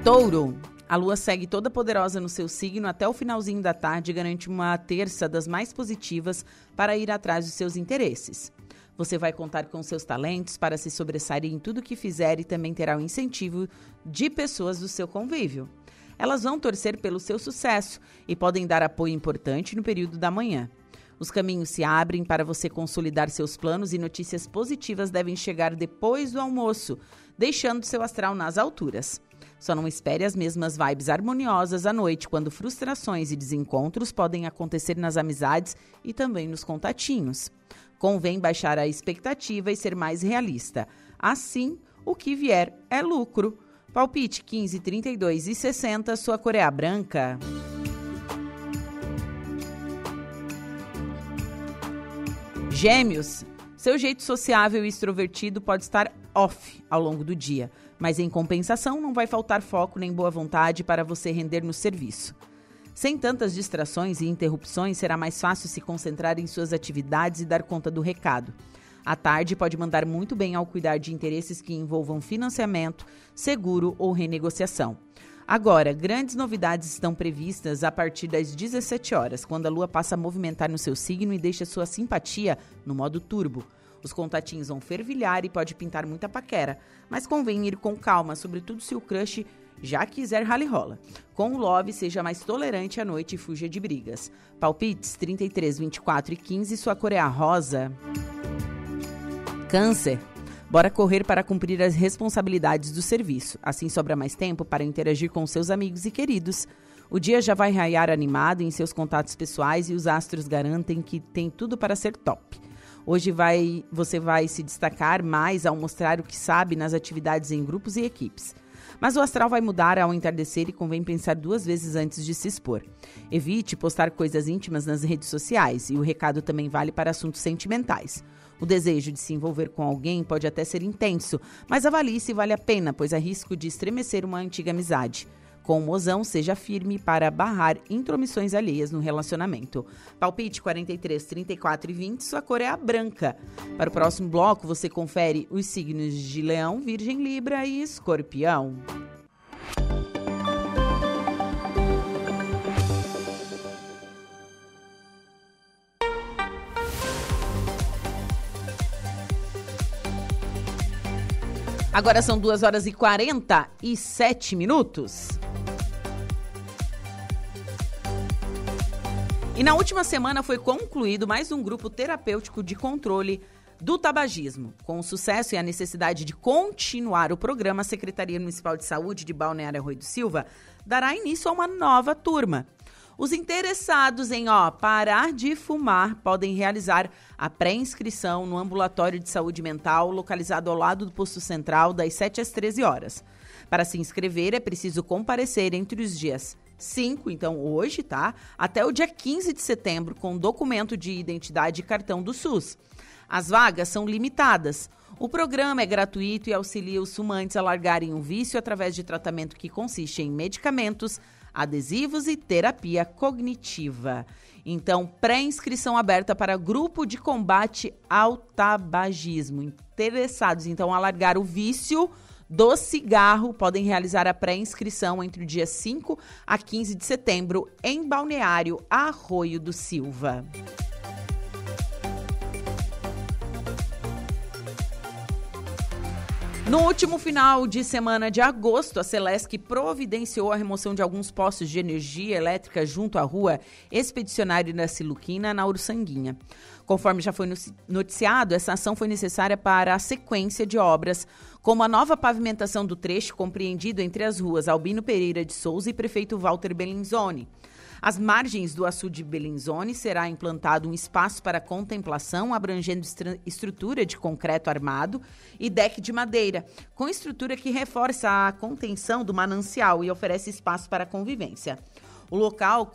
S1: Touro. A lua segue toda poderosa no seu signo até o finalzinho da tarde e garante uma terça das mais positivas para ir atrás dos seus interesses. Você vai contar com seus talentos para se sobressair em tudo que fizer e também terá o incentivo de pessoas do seu convívio. Elas vão torcer pelo seu sucesso e podem dar apoio importante no período da manhã. Os caminhos se abrem para você consolidar seus planos e notícias positivas devem chegar depois do almoço, deixando seu astral nas alturas. Só não espere as mesmas vibes harmoniosas à noite, quando frustrações e desencontros podem acontecer nas amizades e também nos contatinhos. Convém baixar a expectativa e ser mais realista. Assim, o que vier é lucro. Palpite 15, 32 e 60, sua Coreia é Branca. Gêmeos, seu jeito sociável e extrovertido pode estar off ao longo do dia mas em compensação não vai faltar foco nem boa vontade para você render no serviço. Sem tantas distrações e interrupções, será mais fácil se concentrar em suas atividades e dar conta do recado. A tarde pode mandar muito bem ao cuidar de interesses que envolvam financiamento, seguro ou renegociação. Agora, grandes novidades estão previstas a partir das 17 horas, quando a Lua passa a movimentar no seu signo e deixa sua simpatia no modo turbo. Os contatinhos vão fervilhar e pode pintar muita paquera, mas convém ir com calma, sobretudo se o crush já quiser rally rola. Com o Love, seja mais tolerante à noite e fuja de brigas. Palpites 33, 24 e 15, sua cor é a rosa. Câncer. Bora correr para cumprir as responsabilidades do serviço. Assim sobra mais tempo para interagir com seus amigos e queridos. O dia já vai raiar animado em seus contatos pessoais e os astros garantem que tem tudo para ser top. Hoje vai, você vai se destacar mais ao mostrar o que sabe nas atividades em grupos e equipes. Mas o astral vai mudar ao entardecer e convém pensar duas vezes antes de se expor. Evite postar coisas íntimas nas redes sociais e o recado também vale para assuntos sentimentais. O desejo de se envolver com alguém pode até ser intenso, mas avalie se vale a pena, pois há risco de estremecer uma antiga amizade. Com o mozão, seja firme para barrar intromissões alheias no relacionamento. Palpite 43, 34 e 20, sua cor é a branca. Para o próximo bloco, você confere os signos de Leão, Virgem, Libra e Escorpião. Agora são 2 horas e 47 minutos. E na última semana foi concluído mais um grupo terapêutico de controle do tabagismo. Com o sucesso e a necessidade de continuar o programa, a Secretaria Municipal de Saúde de Balneário Rui do Silva dará início a uma nova turma. Os interessados em ó, parar de fumar podem realizar a pré-inscrição no ambulatório de saúde mental localizado ao lado do posto central das 7 às 13 horas. Para se inscrever é preciso comparecer entre os dias 5, então hoje, tá? Até o dia 15 de setembro com documento de identidade e cartão do SUS. As vagas são limitadas. O programa é gratuito e auxilia os fumantes a largarem o vício através de tratamento que consiste em medicamentos, adesivos e terapia cognitiva. Então, pré-inscrição aberta para grupo de combate ao tabagismo. Interessados, então, a largar o vício do cigarro podem realizar a pré-inscrição entre o dia 5 a 15 de setembro em Balneário Arroio do Silva. No último final de semana de agosto, a Celesc providenciou a remoção de alguns postos de energia elétrica junto à rua Expedicionário da Siluquina, na Uruçanguinha. Conforme já foi noticiado, essa ação foi necessária para a sequência de obras, como a nova pavimentação do trecho compreendido entre as ruas Albino Pereira de Souza e Prefeito Walter Bellinzoni. Às margens do açude Bellinzone será implantado um espaço para contemplação abrangendo estrutura de concreto armado e deck de madeira, com estrutura que reforça a contenção do manancial e oferece espaço para convivência. O local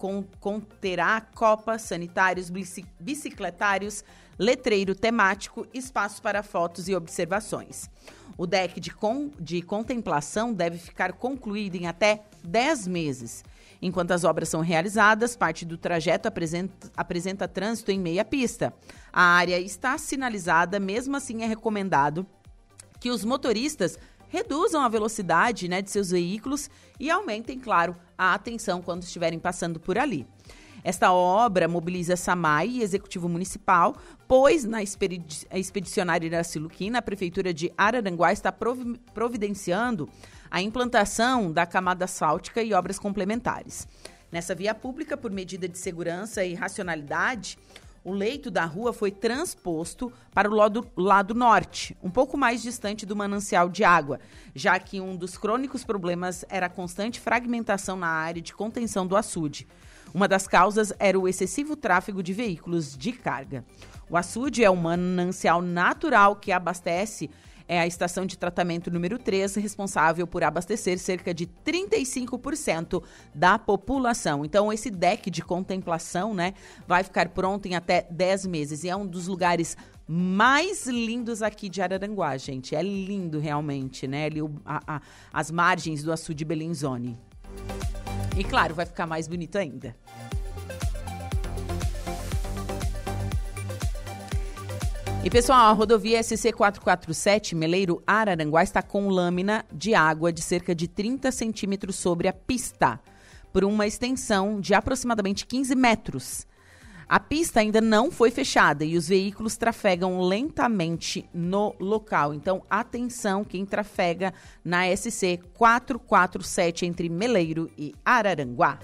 S1: conterá copas, sanitários, bicicletários, letreiro temático, espaço para fotos e observações. O deck de, con de contemplação deve ficar concluído em até 10 meses Enquanto as obras são realizadas, parte do trajeto apresenta, apresenta trânsito em meia pista. A área está sinalizada, mesmo assim é recomendado que os motoristas reduzam a velocidade né, de seus veículos e aumentem, claro, a atenção quando estiverem passando por ali. Esta obra mobiliza SAMAI e Executivo Municipal, pois na expedicionária Iraciluquina, a Prefeitura de Araranguá está providenciando a implantação da camada asfáltica e obras complementares. Nessa via pública, por medida de segurança e racionalidade, o leito da rua foi transposto para o lado, lado, norte, um pouco mais distante do manancial de água, já que um dos crônicos problemas era a constante fragmentação na área de contenção do açude. Uma das causas era o excessivo tráfego de veículos de carga. O açude é um manancial natural que abastece é a estação de tratamento número 3, responsável por abastecer cerca de 35% da população. Então, esse deck de contemplação, né, vai ficar pronto em até 10 meses e é um dos lugares mais lindos aqui de Araranguá, gente. É lindo realmente, né? Ali a, a, as margens do açude Belenzone. E claro, vai ficar mais bonito ainda. E pessoal, a rodovia SC 447 Meleiro Araranguá está com lâmina de água de cerca de 30 centímetros sobre a pista, por uma extensão de aproximadamente 15 metros. A pista ainda não foi fechada e os veículos trafegam lentamente no local. Então, atenção quem trafega na SC 447 entre Meleiro e Araranguá.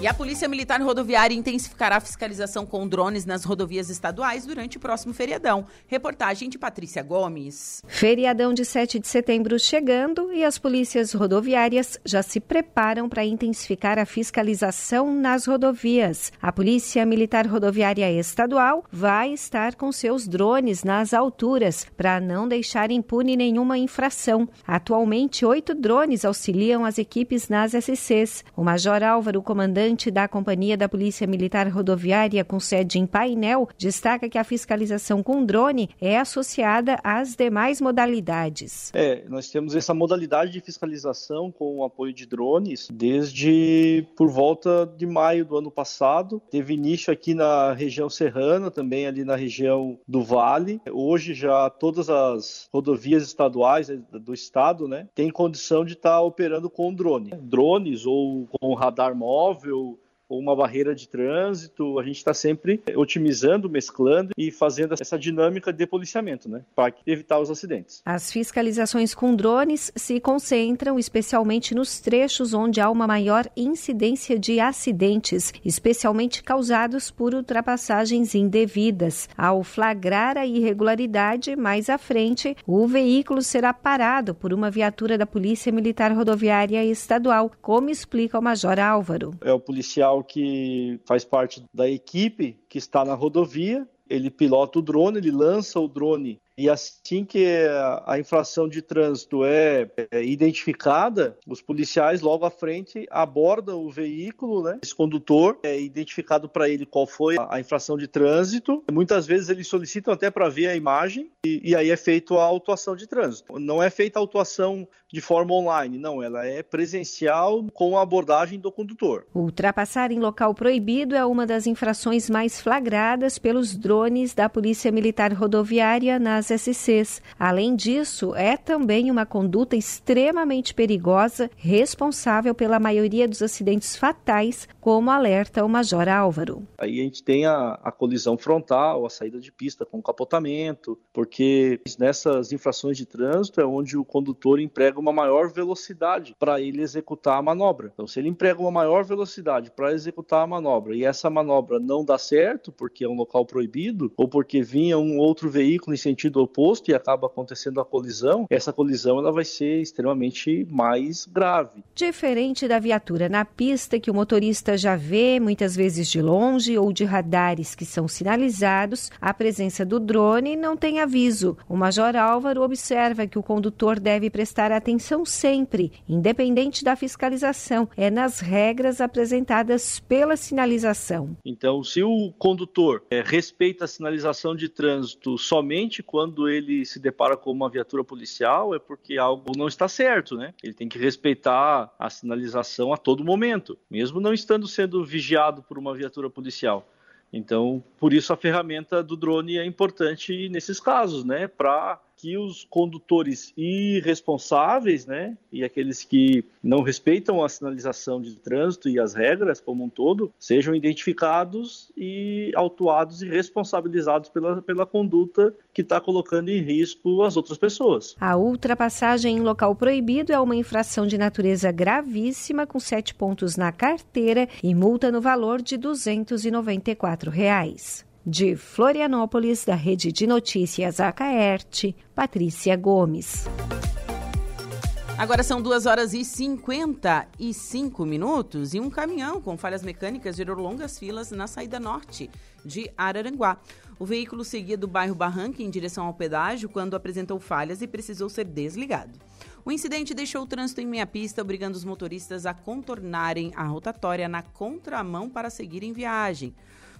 S1: E a Polícia Militar Rodoviária intensificará a fiscalização com drones nas rodovias estaduais durante o próximo feriadão. Reportagem de Patrícia Gomes.
S9: Feriadão de 7 de setembro chegando e as polícias rodoviárias já se preparam para intensificar a fiscalização nas rodovias. A Polícia Militar Rodoviária Estadual vai estar com seus drones nas alturas para não deixar impune nenhuma infração. Atualmente, oito drones auxiliam as equipes nas SCs. O Major Álvaro, comandante comandante da Companhia da Polícia Militar Rodoviária com sede em Painel, destaca que a fiscalização com drone é associada às demais modalidades.
S10: É, nós temos essa modalidade de fiscalização com o apoio de drones desde por volta de maio do ano passado. Teve início aqui na região serrana, também ali na região do Vale. Hoje já todas as rodovias estaduais do estado, né, têm condição de estar operando com drone. Drones ou com radar móvel ou uma barreira de trânsito, a gente está sempre otimizando, mesclando e fazendo essa dinâmica de policiamento, né, para evitar os acidentes.
S9: As fiscalizações com drones se concentram especialmente nos trechos onde há uma maior incidência de acidentes, especialmente causados por ultrapassagens indevidas. Ao flagrar a irregularidade, mais à frente, o veículo será parado por uma viatura da Polícia Militar Rodoviária Estadual, como explica o Major Álvaro.
S10: É o policial que faz parte da equipe que está na rodovia, ele pilota o drone, ele lança o drone e assim que a infração de trânsito é, é identificada, os policiais logo à frente abordam o veículo, né? Esse condutor é identificado para ele qual foi a infração de trânsito. Muitas vezes eles solicitam até para ver a imagem e, e, aí é feita a autuação de trânsito. Não é feita a autuação de forma online, não, ela é presencial com a abordagem do condutor.
S9: Ultrapassar em local proibido é uma das infrações mais flagradas pelos drones da Polícia Militar Rodoviária nas Além disso, é também uma conduta extremamente perigosa, responsável pela maioria dos acidentes fatais, como alerta o Major Álvaro.
S10: Aí a gente tem a, a colisão frontal, a saída de pista com capotamento, porque nessas infrações de trânsito é onde o condutor emprega uma maior velocidade para ele executar a manobra. Então, se ele emprega uma maior velocidade para executar a manobra e essa manobra não dá certo, porque é um local proibido, ou porque vinha um outro veículo em sentido sentido oposto e acaba acontecendo a colisão, essa colisão ela vai ser extremamente mais grave.
S9: Diferente da viatura na pista que o motorista já vê muitas vezes de longe ou de radares que são sinalizados, a presença do drone não tem aviso. O Major Álvaro observa que o condutor deve prestar atenção sempre, independente da fiscalização, é nas regras apresentadas pela sinalização.
S10: Então, se o condutor é, respeita a sinalização de trânsito somente quando quando ele se depara com uma viatura policial é porque algo não está certo, né? Ele tem que respeitar a sinalização a todo momento, mesmo não estando sendo vigiado por uma viatura policial. Então, por isso a ferramenta do drone é importante nesses casos, né? Para que os condutores irresponsáveis, né, e aqueles que não respeitam a sinalização de trânsito e as regras como um todo, sejam identificados e autuados e responsabilizados pela, pela conduta que está colocando em risco as outras pessoas.
S9: A ultrapassagem em local proibido é uma infração de natureza gravíssima, com sete pontos na carteira e multa no valor de 294 reais. De Florianópolis, da Rede de Notícias Acaerte, Patrícia Gomes.
S1: Agora são 2 horas e 55 minutos e um caminhão com falhas mecânicas gerou longas filas na saída norte de Araranguá. O veículo seguia do bairro Barranca em direção ao pedágio quando apresentou falhas e precisou ser desligado. O incidente deixou o trânsito em meia pista, obrigando os motoristas a contornarem a rotatória na contramão para seguirem viagem.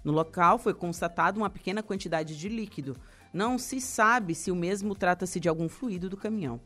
S1: No local foi constatada uma pequena quantidade de líquido. Não se sabe se o mesmo trata-se de algum fluido do caminhão.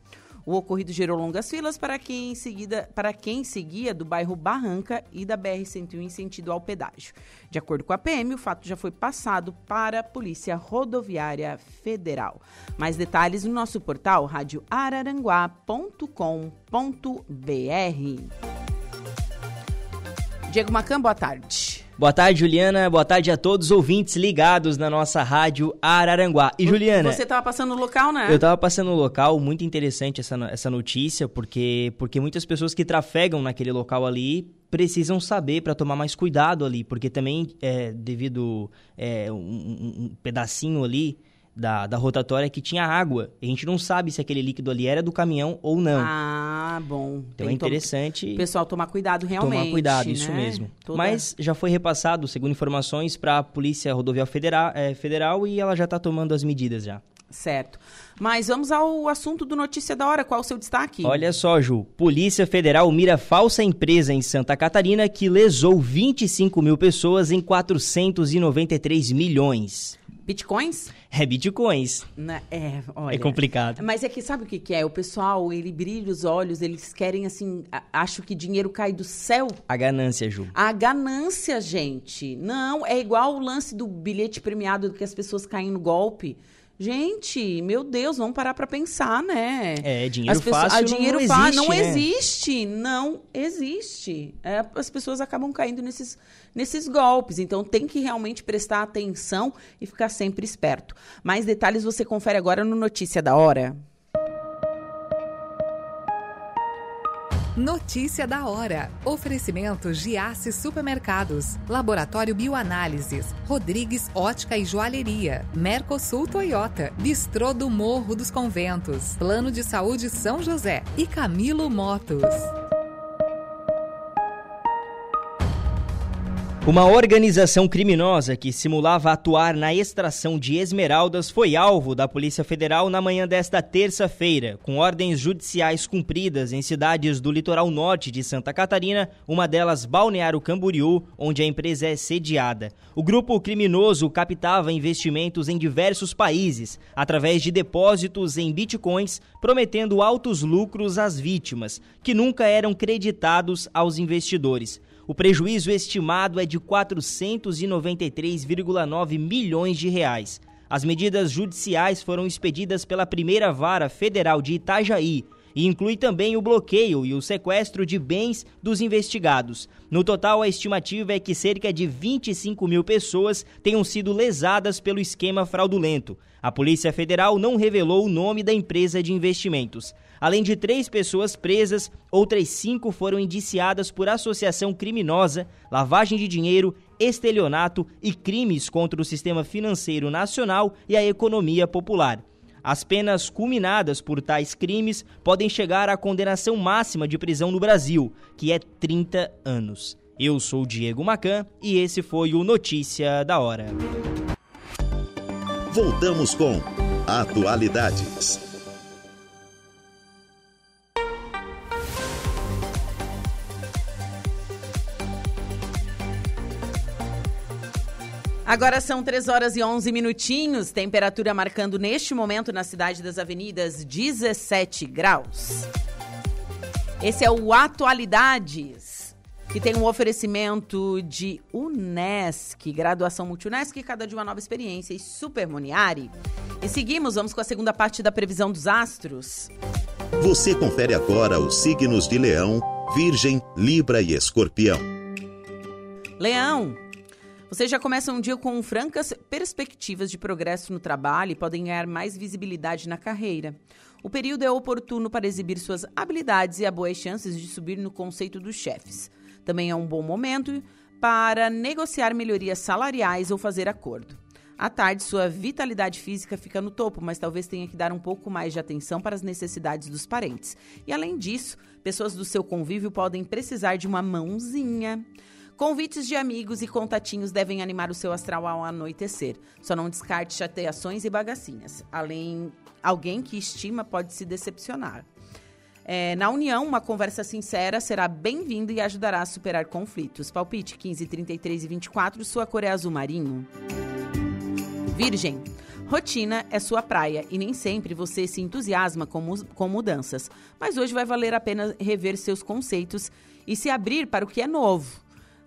S1: O ocorrido gerou longas filas para quem, seguida, para quem seguia do bairro Barranca e da BR-101 em sentido ao pedágio. De acordo com a PM, o fato já foi passado para a Polícia Rodoviária Federal. Mais detalhes no nosso portal radioararanguá.com.br. Diego Macan, boa tarde.
S11: Boa tarde, Juliana. Boa tarde a todos os ouvintes ligados na nossa rádio Araranguá. E, Juliana...
S1: Você estava passando no local, né?
S11: Eu estava passando no local. Muito interessante essa, essa notícia, porque, porque muitas pessoas que trafegam naquele local ali precisam saber para tomar mais cuidado ali, porque também, é, devido é, um, um pedacinho ali da, da rotatória que tinha água. A gente não sabe se aquele líquido ali era do caminhão ou não.
S1: Ah, bom.
S11: Então é interessante.
S1: O pessoal tomar cuidado realmente.
S11: Tomar cuidado, né? isso mesmo. Toda... Mas já foi repassado, segundo informações, para a Polícia Rodoviária Federal, é, Federal e ela já está tomando as medidas já.
S1: Certo. Mas vamos ao assunto do Notícia da Hora. Qual o seu destaque?
S11: Olha só, Ju. Polícia Federal mira falsa empresa em Santa Catarina que lesou 25 mil pessoas em 493 milhões.
S1: Bitcoins?
S11: É bitcoins.
S1: Na, é, olha.
S11: É complicado.
S1: Mas é que sabe o que, que, é? O pessoal, ele brilha os olhos, eles querem assim, acho que dinheiro cai do céu.
S11: A ganância, Ju.
S1: A ganância, gente. Não, é igual o lance do bilhete premiado que as pessoas caem no golpe. Gente, meu Deus, vamos parar para pensar, né?
S11: É, dinheiro as pessoas, fácil a dinheiro não
S1: fácil
S11: existe,
S1: não
S11: né?
S1: existe, não existe. É, as pessoas acabam caindo nesses, nesses golpes, então tem que realmente prestar atenção e ficar sempre esperto. Mais detalhes você confere agora no Notícia da Hora.
S7: Notícia da hora. Oferecimento Giasse Supermercados, Laboratório Bioanálises, Rodrigues Ótica e Joalheria, Mercosul Toyota, Bistrô do Morro dos Conventos, Plano de Saúde São José. E Camilo Motos.
S11: Uma organização criminosa que simulava atuar na extração de esmeraldas foi alvo da Polícia Federal na manhã desta terça-feira, com ordens judiciais cumpridas em cidades do litoral norte de Santa Catarina, uma delas Balneário Camboriú, onde a empresa é sediada. O grupo criminoso captava investimentos em diversos países, através de depósitos em bitcoins, prometendo altos lucros às vítimas, que nunca eram creditados aos investidores. O prejuízo estimado é de 493,9 milhões de reais. As medidas judiciais foram expedidas pela primeira vara federal de Itajaí e inclui também o bloqueio e o sequestro de bens dos investigados. No total, a estimativa é que cerca de 25 mil pessoas tenham sido lesadas pelo esquema fraudulento. A Polícia Federal não revelou o nome da empresa de investimentos. Além de três pessoas presas, outras cinco foram indiciadas por associação criminosa, lavagem de dinheiro, estelionato e crimes contra o sistema financeiro nacional e a economia popular. As penas culminadas por tais crimes podem chegar à condenação máxima de prisão no Brasil, que é 30 anos. Eu sou Diego Macan e esse foi o Notícia da Hora.
S6: Voltamos com Atualidades.
S1: Agora são 3 horas e 11 minutinhos, temperatura marcando neste momento na cidade das avenidas 17 graus. Esse é o Atualidades, que tem um oferecimento de Unesc, graduação Multi-Unesc, cada dia uma nova experiência e Super Moniari. E seguimos, vamos com a segunda parte da previsão dos astros.
S6: Você confere agora os signos de Leão, Virgem, Libra e Escorpião.
S1: Leão, vocês já começam um dia com francas perspectivas de progresso no trabalho e podem ganhar mais visibilidade na carreira. O período é oportuno para exibir suas habilidades e há boas chances de subir no conceito dos chefes. Também é um bom momento para negociar melhorias salariais ou fazer acordo. À tarde, sua vitalidade física fica no topo, mas talvez tenha que dar um pouco mais de atenção para as necessidades dos parentes. E além disso, pessoas do seu convívio podem precisar de uma mãozinha. Convites de amigos e contatinhos devem animar o seu astral ao anoitecer. Só não descarte chateações e bagacinhas. Além, alguém que estima pode se decepcionar. É, na união, uma conversa sincera será bem-vinda e ajudará a superar conflitos. Palpite 15, 33 e 24, sua cor é azul marinho. Virgem. Rotina é sua praia e nem sempre você se entusiasma com, com mudanças. Mas hoje vai valer a pena rever seus conceitos e se abrir para o que é novo.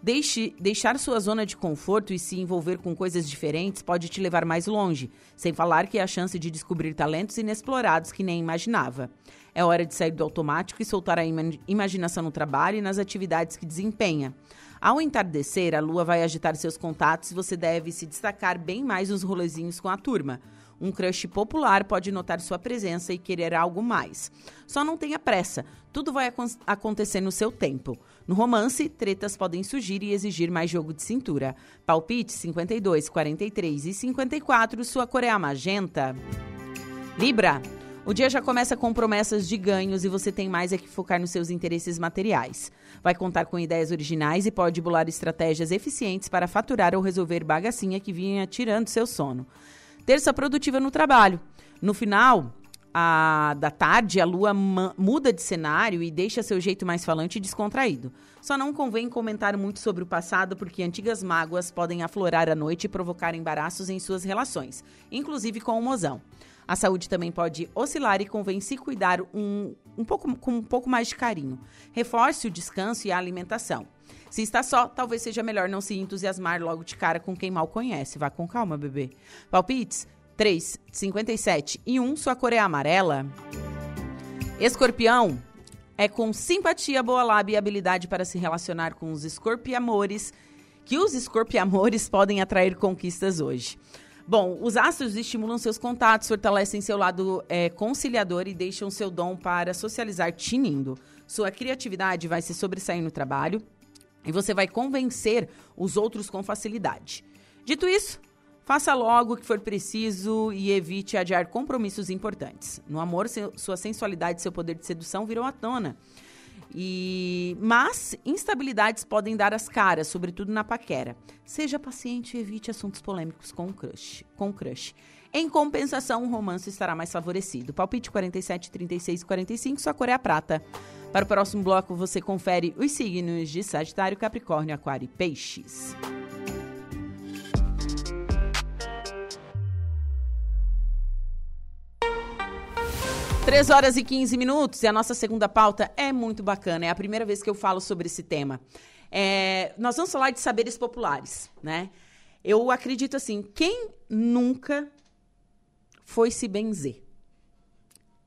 S1: Deixe, deixar sua zona de conforto e se envolver com coisas diferentes pode te levar mais longe, sem falar que é a chance de descobrir talentos inexplorados que nem imaginava. É hora de sair do automático e soltar a imaginação no trabalho e nas atividades que desempenha. Ao entardecer, a lua vai agitar seus contatos e você deve se destacar bem mais nos rolezinhos com a turma. Um crush popular pode notar sua presença e querer algo mais. Só não tenha pressa, tudo vai acontecer no seu tempo. No romance, tretas podem surgir e exigir mais jogo de cintura. Palpite 52, 43 e 54, sua cor é a magenta. Libra. O dia já começa com promessas de ganhos e você tem mais é que focar nos seus interesses materiais. Vai contar com ideias originais e pode bolar estratégias eficientes para faturar ou resolver bagacinha que vinha tirando seu sono. Terça produtiva no trabalho. No final a, da tarde, a lua muda de cenário e deixa seu jeito mais falante e descontraído. Só não convém comentar muito sobre o passado, porque antigas mágoas podem aflorar à noite e provocar embaraços em suas relações, inclusive com o mozão. A saúde também pode oscilar e convém se cuidar um, um pouco, com um pouco mais de carinho. Reforce o descanso e a alimentação. Se está só, talvez seja melhor não se entusiasmar logo de cara com quem mal conhece. Vá com calma, bebê. Palpites 3, 57 e 1, sua cor é amarela. Escorpião é com simpatia, boa lábia e habilidade para se relacionar com os escorpiamores que os escorpiamores podem atrair conquistas hoje. Bom, os astros estimulam seus contatos, fortalecem seu lado é, conciliador e deixam seu dom para socializar tinindo. Sua criatividade vai se sobressair no trabalho e você vai convencer os outros com facilidade. Dito isso, faça logo o que for preciso e evite adiar compromissos importantes. No amor, sua sensualidade e seu poder de sedução virão à tona. E mas instabilidades podem dar as caras, sobretudo na paquera. Seja paciente e evite assuntos polêmicos com o crush. Com o crush. Em compensação, o romance estará mais favorecido. Palpite 47, 36 e 45, sua cor é a prata. Para o próximo bloco, você confere os signos de Sagitário, Capricórnio, Aquário e Peixes. Três horas e 15 minutos e a nossa segunda pauta é muito bacana. É a primeira vez que eu falo sobre esse tema. É, nós vamos falar de saberes populares, né? Eu acredito assim, quem nunca foi se benzer?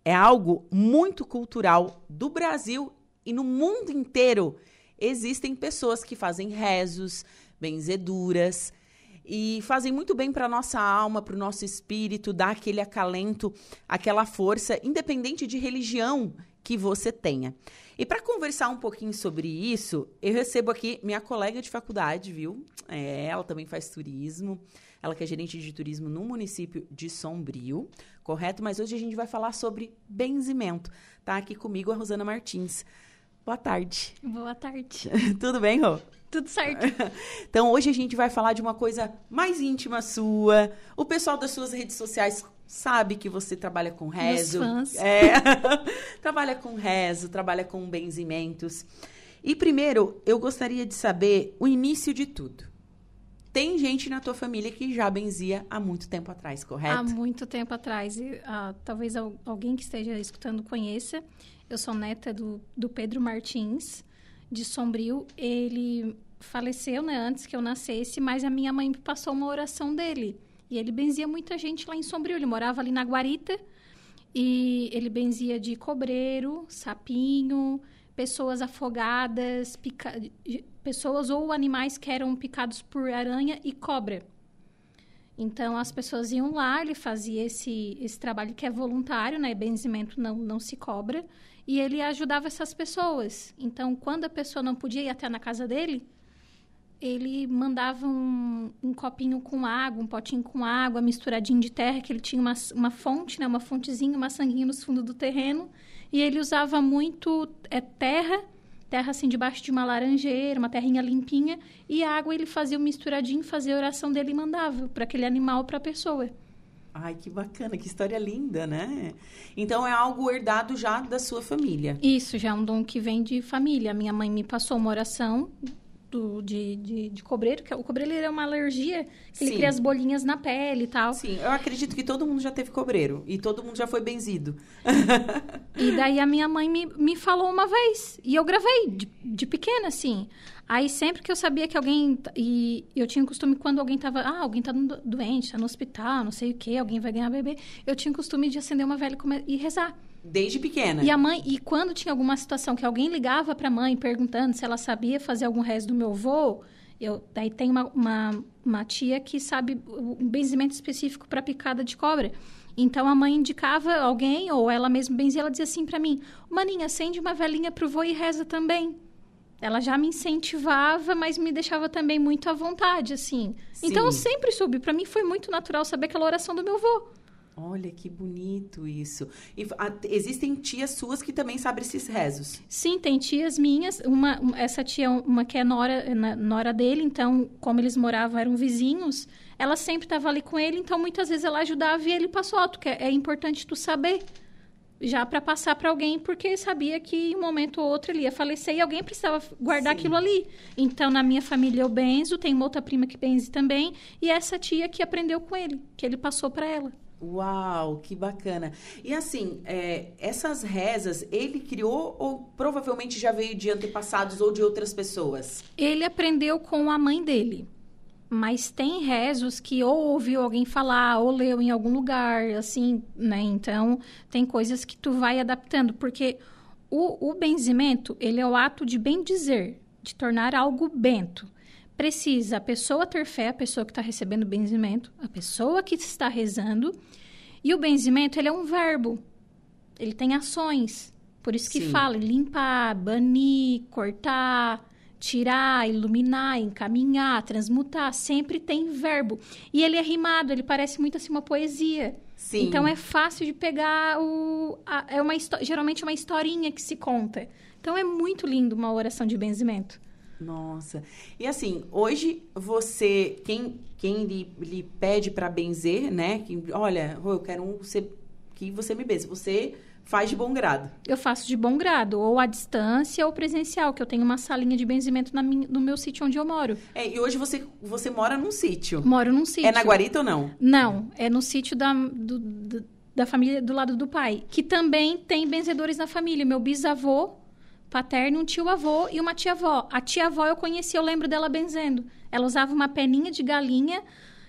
S1: É algo muito cultural do Brasil e no mundo inteiro. Existem pessoas que fazem rezos, benzeduras e fazem muito bem para nossa alma, para o nosso espírito, dá aquele acalento, aquela força, independente de religião que você tenha. E para conversar um pouquinho sobre isso, eu recebo aqui minha colega de faculdade, viu? É, ela também faz turismo. Ela que é gerente de turismo no município de Sombrio, correto? Mas hoje a gente vai falar sobre benzimento. Tá aqui comigo a Rosana Martins. Boa tarde.
S12: Boa tarde.
S1: Tudo bem, Rô?
S12: Tudo certo.
S1: Então, hoje a gente vai falar de uma coisa mais íntima sua. O pessoal das suas redes sociais sabe que você trabalha com rezo.
S12: Meus fãs.
S1: É. trabalha com rezo, trabalha com benzimentos. E primeiro, eu gostaria de saber o início de tudo. Tem gente na tua família que já benzia há muito tempo atrás, correto?
S12: Há muito tempo atrás. E, uh, talvez alguém que esteja escutando conheça. Eu sou neta do, do Pedro Martins, de Sombrio. Ele faleceu né, antes que eu nascesse, mas a minha mãe passou uma oração dele. E ele benzia muita gente lá em Sombrio. Ele morava ali na Guarita. E ele benzia de cobreiro, sapinho, pessoas afogadas, pica pessoas ou animais que eram picados por aranha e cobra. Então, as pessoas iam lá, ele fazia esse, esse trabalho que é voluntário, né? Benzimento não, não se cobra. E ele ajudava essas pessoas. Então, quando a pessoa não podia ir até na casa dele, ele mandava um, um copinho com água, um potinho com água, misturadinho de terra, que ele tinha uma, uma fonte, né? Uma fontezinha, uma sanguinha no fundo do terreno. E ele usava muito é, terra terra assim debaixo de uma laranjeira, uma terrinha limpinha, e água ele fazia um misturadinho, fazia a oração dele e mandava para aquele animal, para a pessoa.
S1: Ai, que bacana, que história linda, né? Então é algo herdado já da sua família.
S12: Isso, já é um dom que vem de família. Minha mãe me passou uma oração do, de, de, de cobreiro, que o cobreiro é uma alergia, que ele cria as bolinhas na pele e tal.
S1: Sim, eu acredito que todo mundo já teve cobreiro e todo mundo já foi benzido.
S12: e daí a minha mãe me, me falou uma vez, e eu gravei de, de pequena, assim. Aí sempre que eu sabia que alguém. E eu tinha o costume, quando alguém tava. Ah, alguém tá doente, tá no hospital, não sei o quê, alguém vai ganhar bebê. Eu tinha o costume de acender uma velha e rezar.
S1: Desde pequena.
S12: E a mãe, e quando tinha alguma situação que alguém ligava para a mãe perguntando se ela sabia fazer algum rezo do meu avô, eu daí tem uma, uma, uma tia que sabe um benzimento específico para picada de cobra. Então a mãe indicava alguém ou ela mesma benzia, ela dizia assim para mim: "Maninha, acende uma velhinha pro vô e reza também". Ela já me incentivava, mas me deixava também muito à vontade, assim. Sim. Então eu sempre soube, para mim foi muito natural saber aquela oração do meu avô.
S1: Olha que bonito isso. E a, existem tias suas que também sabem esses rezos?
S12: Sim, tem tias minhas. Uma, essa tia, uma que é nora, nora dele, então, como eles moravam, eram vizinhos, ela sempre estava ali com ele, então muitas vezes ela ajudava e ele passou alto, que é, é importante tu saber já para passar para alguém, porque sabia que em um momento ou outro ele ia falecer e alguém precisava guardar Sim. aquilo ali. Então, na minha família eu benzo, tem uma outra prima que benze também, e essa tia que aprendeu com ele, que ele passou para ela.
S1: Uau, que bacana. E assim, é, essas rezas, ele criou ou provavelmente já veio de antepassados ou de outras pessoas?
S12: Ele aprendeu com a mãe dele. Mas tem rezos que ou ouviu alguém falar, ou leu em algum lugar, assim, né? Então, tem coisas que tu vai adaptando. Porque o, o benzimento, ele é o ato de bem dizer, de tornar algo bento precisa a pessoa ter fé, a pessoa que está recebendo o benzimento, a pessoa que está rezando. E o benzimento, ele é um verbo. Ele tem ações. Por isso que Sim. fala limpar, banir, cortar, tirar, iluminar, encaminhar, transmutar. Sempre tem verbo. E ele é rimado, ele parece muito assim uma poesia. Sim. Então é fácil de pegar o. A, é uma geralmente uma historinha que se conta. Então é muito lindo uma oração de benzimento.
S1: Nossa. E assim, hoje você, quem, quem lhe, lhe pede para benzer, né? Que, olha, eu quero um, você, que você me benze. Você faz de bom grado.
S12: Eu faço de bom grado, ou à distância ou presencial, que eu tenho uma salinha de benzimento na minha, no meu sítio onde eu moro.
S1: É, e hoje você, você mora num sítio.
S12: Moro num sítio.
S1: É na Guarita ou não?
S12: Não, é no sítio da, do, do, da família do lado do pai, que também tem benzedores na família. Meu bisavô paterno, um tio-avô e uma tia-avó. A tia-avó eu conheci, eu lembro dela benzendo. Ela usava uma peninha de galinha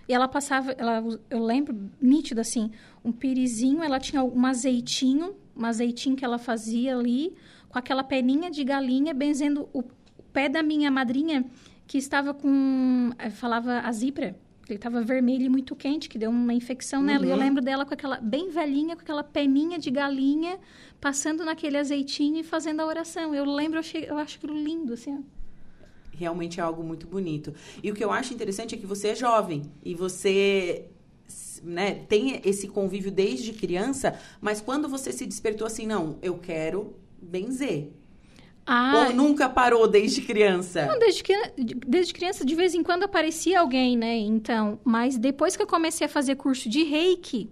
S12: e ela passava, ela, eu lembro nítido assim, um pirizinho, ela tinha um azeitinho, um azeitinho que ela fazia ali, com aquela peninha de galinha, benzendo o pé da minha madrinha, que estava com, eh, falava azipra, ele estava vermelho e muito quente, que deu uma infecção uhum. nela. E eu uhum. lembro dela com aquela, bem velhinha, com aquela peninha de galinha, passando naquele azeitinho e fazendo a oração. Eu lembro, eu, achei, eu acho aquilo lindo, assim.
S1: Realmente é algo muito bonito. E o que eu acho interessante é que você é jovem e você né, tem esse convívio desde criança, mas quando você se despertou assim, não, eu quero benzer, ah, Ou nunca parou desde criança?
S12: Não, desde, desde criança, de vez em quando aparecia alguém, né? Então, mas depois que eu comecei a fazer curso de reiki,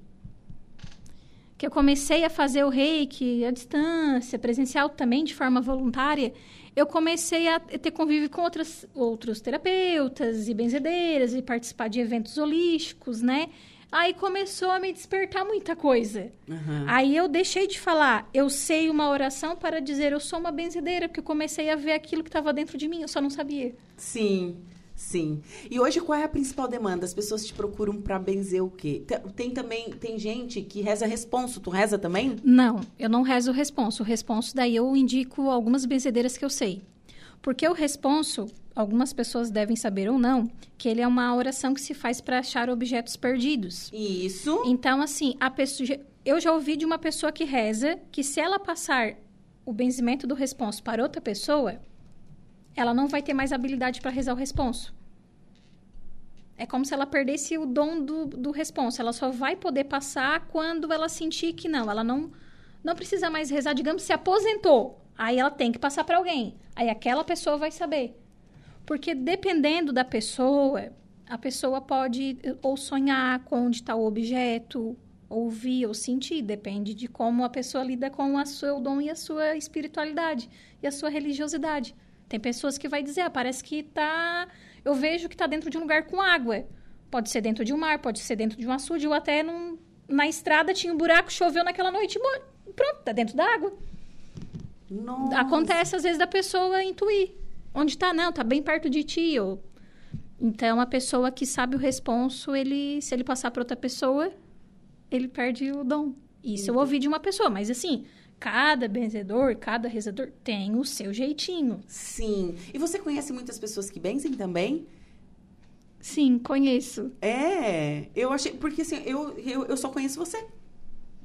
S12: que eu comecei a fazer o reiki à distância, presencial também, de forma voluntária, eu comecei a ter convívio com outras, outros terapeutas e benzedeiras e participar de eventos holísticos, né? Aí começou a me despertar muita coisa. Uhum. Aí eu deixei de falar, eu sei uma oração para dizer eu sou uma benzedeira, porque eu comecei a ver aquilo que estava dentro de mim, eu só não sabia.
S1: Sim. Sim. E hoje qual é a principal demanda? As pessoas te procuram para benzer o quê? Tem também tem gente que reza responso. Tu reza também?
S12: Não, eu não rezo o responso. O responso daí eu indico algumas benzedeiras que eu sei. Porque o responso, algumas pessoas devem saber ou não, que ele é uma oração que se faz para achar objetos perdidos.
S1: Isso.
S12: Então, assim, a pessoa, eu já ouvi de uma pessoa que reza que se ela passar o benzimento do responso para outra pessoa, ela não vai ter mais habilidade para rezar o responso. É como se ela perdesse o dom do, do responso. Ela só vai poder passar quando ela sentir que não, ela não, não precisa mais rezar, digamos, se aposentou. Aí ela tem que passar para alguém. Aí aquela pessoa vai saber. Porque dependendo da pessoa, a pessoa pode ou sonhar com onde está o objeto, ouvir ou sentir, depende de como a pessoa lida com o seu dom e a sua espiritualidade e a sua religiosidade. Tem pessoas que vai dizer, ah, parece que tá, eu vejo que está dentro de um lugar com água. Pode ser dentro de um mar, pode ser dentro de um açude ou até num, na estrada tinha um buraco, choveu naquela noite, pronto, tá dentro da água.
S1: Nossa.
S12: Acontece às vezes da pessoa intuir. Onde está? Não, tá bem perto de ti. Ou... Então, a pessoa que sabe o responso, ele, se ele passar para outra pessoa, ele perde o dom. Isso eu ouvi de uma pessoa, mas assim, cada benzedor, cada rezador tem o seu jeitinho.
S1: Sim. E você conhece muitas pessoas que benzem também?
S12: Sim, conheço.
S1: É, eu achei. Porque assim, eu, eu, eu só conheço você.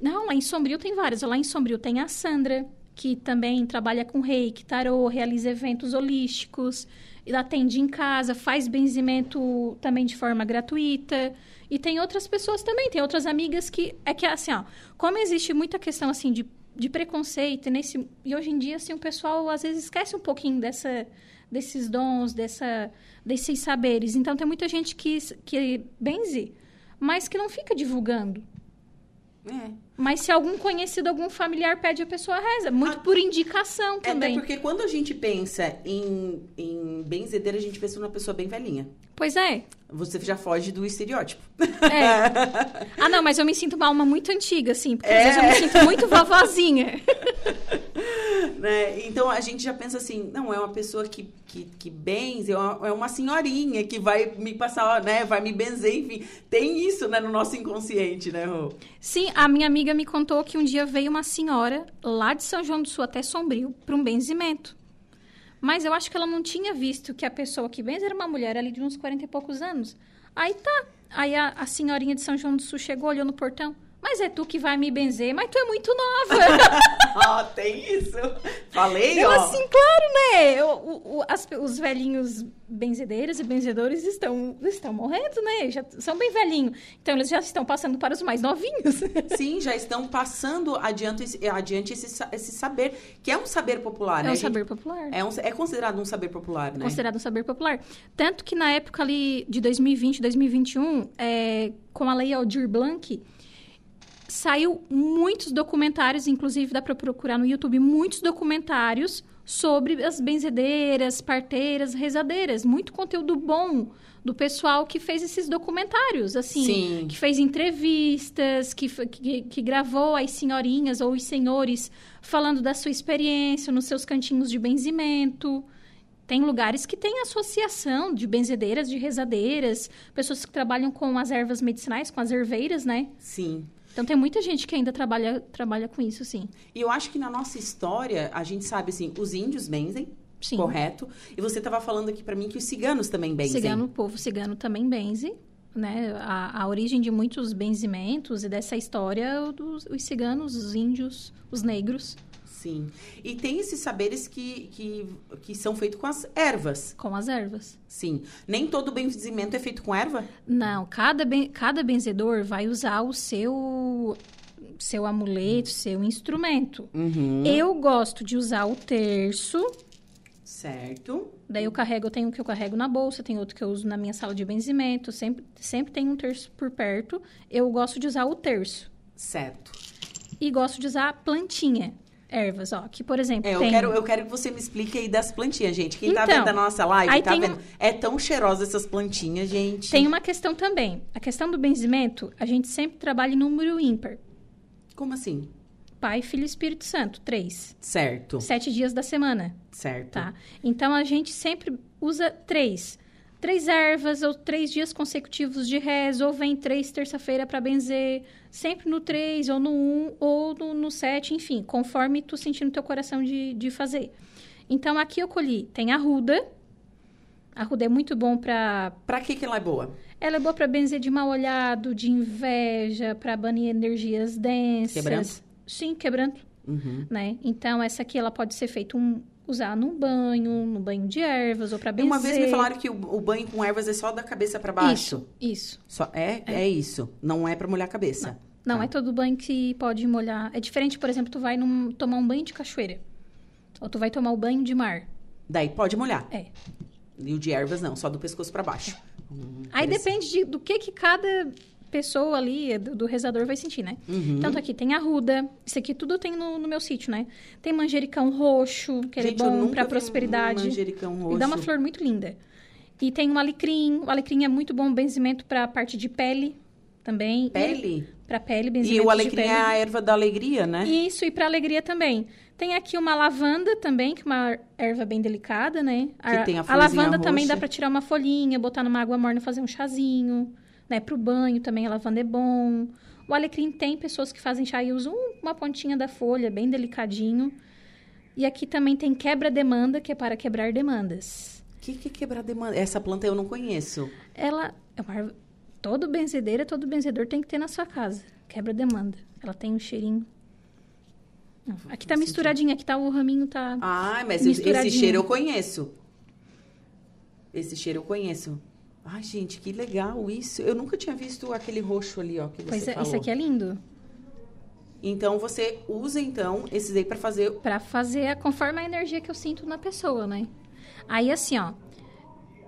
S12: Não, lá em Sombrio tem várias. Lá em Sombrio tem a Sandra, que também trabalha com reiki, tarô, realiza eventos holísticos, atende em casa, faz benzimento também de forma gratuita. E tem outras pessoas também, tem outras amigas que. É que assim, ó, como existe muita questão assim de, de preconceito, nesse, e hoje em dia, assim, o pessoal às vezes esquece um pouquinho dessa, desses dons, dessa, desses saberes. Então tem muita gente que, que benze, mas que não fica divulgando.
S1: É.
S12: Mas se algum conhecido, algum familiar pede, a pessoa reza. Muito ah, por indicação também.
S1: Até porque quando a gente pensa em, em benzedeira, a gente pensa numa pessoa bem velhinha.
S12: Pois é.
S1: Você já foge do estereótipo.
S12: É. Ah, não, mas eu me sinto uma alma muito antiga, assim. Porque é. às vezes eu me sinto muito vovozinha.
S1: né? Então a gente já pensa assim, não, é uma pessoa que, que, que benze, é uma, é uma senhorinha que vai me passar, né? Vai me benzer, enfim. Tem isso, né, no nosso inconsciente, né, Rô?
S12: Sim, a minha amiga me contou que um dia veio uma senhora lá de São João do Sul até Sombrio para um benzimento. Mas eu acho que ela não tinha visto que a pessoa que benze era uma mulher ali de uns 40 e poucos anos. Aí tá. Aí a, a senhorinha de São João do Sul chegou, olhou no portão. Mas é tu que vai me benzer, mas tu é muito nova.
S1: Ó, oh, tem isso. Falei,
S12: Eu,
S1: ó.
S12: assim, claro, né? O, o, as, os velhinhos benzedeiros e benzedores estão, estão morrendo, né? Já são bem velhinhos. Então, eles já estão passando para os mais novinhos.
S1: Sim, já estão passando adiante, adiante esse, esse saber, que é um saber popular,
S12: é
S1: né?
S12: É um saber popular.
S1: É, um, é considerado um saber popular, né?
S12: Considerado um saber popular. Tanto que na época ali de 2020, 2021, é, com a lei Aldir Blanc saiu muitos documentários, inclusive dá para procurar no YouTube muitos documentários sobre as benzedeiras, parteiras, rezadeiras, muito conteúdo bom do pessoal que fez esses documentários, assim,
S1: Sim.
S12: que fez entrevistas, que, que, que, gravou as senhorinhas ou os senhores falando da sua experiência nos seus cantinhos de benzimento. Tem lugares que tem associação de benzedeiras, de rezadeiras, pessoas que trabalham com as ervas medicinais, com as erveiras, né?
S1: Sim.
S12: Então tem muita gente que ainda trabalha, trabalha com isso, sim.
S1: E eu acho que na nossa história, a gente sabe assim, os índios benzem, sim. correto? E você estava falando aqui para mim que os ciganos também benzem.
S12: Cigano, o povo cigano também benze. Né? A, a origem de muitos benzimentos e dessa história, dos, os ciganos, os índios, os negros.
S1: Sim. E tem esses saberes que, que, que são feitos com as ervas.
S12: Com as ervas.
S1: Sim. Nem todo benzimento é feito com erva?
S12: Não. Cada, ben, cada benzedor vai usar o seu seu amuleto, seu instrumento.
S1: Uhum.
S12: Eu gosto de usar o terço.
S1: Certo.
S12: Daí eu carrego, eu tenho um que eu carrego na bolsa, tem outro que eu uso na minha sala de benzimento, sempre, sempre tem um terço por perto. Eu gosto de usar o terço.
S1: Certo.
S12: E gosto de usar plantinha ervas, ó. Que, por exemplo,
S1: é, eu
S12: tem...
S1: quero Eu quero que você me explique aí das plantinhas, gente. Quem tá então, tá vendo a nossa live, tá vendo? É tão cheirosa essas plantinhas, gente.
S12: Tem uma questão também. A questão do benzimento, a gente sempre trabalha em número ímpar.
S1: Como assim?
S12: Pai, Filho e Espírito Santo, três.
S1: Certo.
S12: Sete dias da semana.
S1: Certo.
S12: Tá? Então, a gente sempre usa três três ervas ou três dias consecutivos de reza, ou vem três terça-feira para benzer, sempre no três, ou no um, ou no, no sete, enfim, conforme tu sentir no teu coração de, de fazer. Então, aqui eu colhi, tem a ruda. A ruda é muito bom para...
S1: Para que que ela é boa?
S12: Ela é boa para benzer de mal olhado, de inveja, para banir energias densas.
S1: Quebrando?
S12: Sim, quebrando.
S1: Uhum.
S12: Né? Então, essa aqui, ela pode ser feita um, usar no banho, no banho de ervas ou para benzer.
S1: Uma vez me falaram que o, o, banho com ervas é só da cabeça para baixo.
S12: Isso, isso.
S1: Só, é, é, é isso. Não é para molhar a cabeça.
S12: Não, não tá. é todo banho que pode molhar. É diferente, por exemplo, tu vai num, tomar um banho de cachoeira. Ou tu vai tomar o banho de mar.
S1: Daí pode molhar.
S12: É.
S1: E o de ervas não, só do pescoço para baixo. Hum,
S12: Aí depende de, do que que cada pessoa ali, do, do rezador, vai sentir, né?
S1: Uhum.
S12: Tanto aqui tem arruda. Isso aqui tudo tem no, no meu sítio, né? Tem manjericão roxo, que é
S1: Gente, eu
S12: bom pra prosperidade.
S1: manjericão
S12: E dá uma
S1: roxo.
S12: flor muito linda. E tem o alecrim. O alecrim é muito bom benzimento pra parte de pele também.
S1: Pele?
S12: Pra pele,
S1: E
S12: benzimento
S1: o
S12: de
S1: alecrim é a erva da alegria, né?
S12: Isso, e para alegria também. Tem aqui uma lavanda também, que é uma erva bem delicada, né?
S1: Que tem a
S12: a lavanda também dá
S1: roxa.
S12: para tirar uma folhinha, botar numa água morna, fazer um chazinho, né? Pro banho também a lavanda é bom. O alecrim tem pessoas que fazem chá e usam uma pontinha da folha, bem delicadinho. E aqui também tem quebra-demanda, que é para quebrar demandas.
S1: O que, que é quebrar demanda? Essa planta eu não conheço.
S12: Ela é uma. Todo benzedeira, todo benzedor tem que ter na sua casa. Quebra-demanda. Ela tem um cheirinho... Não, Aqui tá misturadinho, aqui tá o raminho, tá...
S1: Ah, mas esse cheiro eu conheço. Esse cheiro eu conheço. Ai, gente, que legal isso. Eu nunca tinha visto aquele roxo ali, ó, que você
S12: Pois é,
S1: falou.
S12: esse aqui é lindo.
S1: Então você usa então esses aí para fazer
S12: Pra fazer a- conforme a energia que eu sinto na pessoa, né? Aí assim, ó,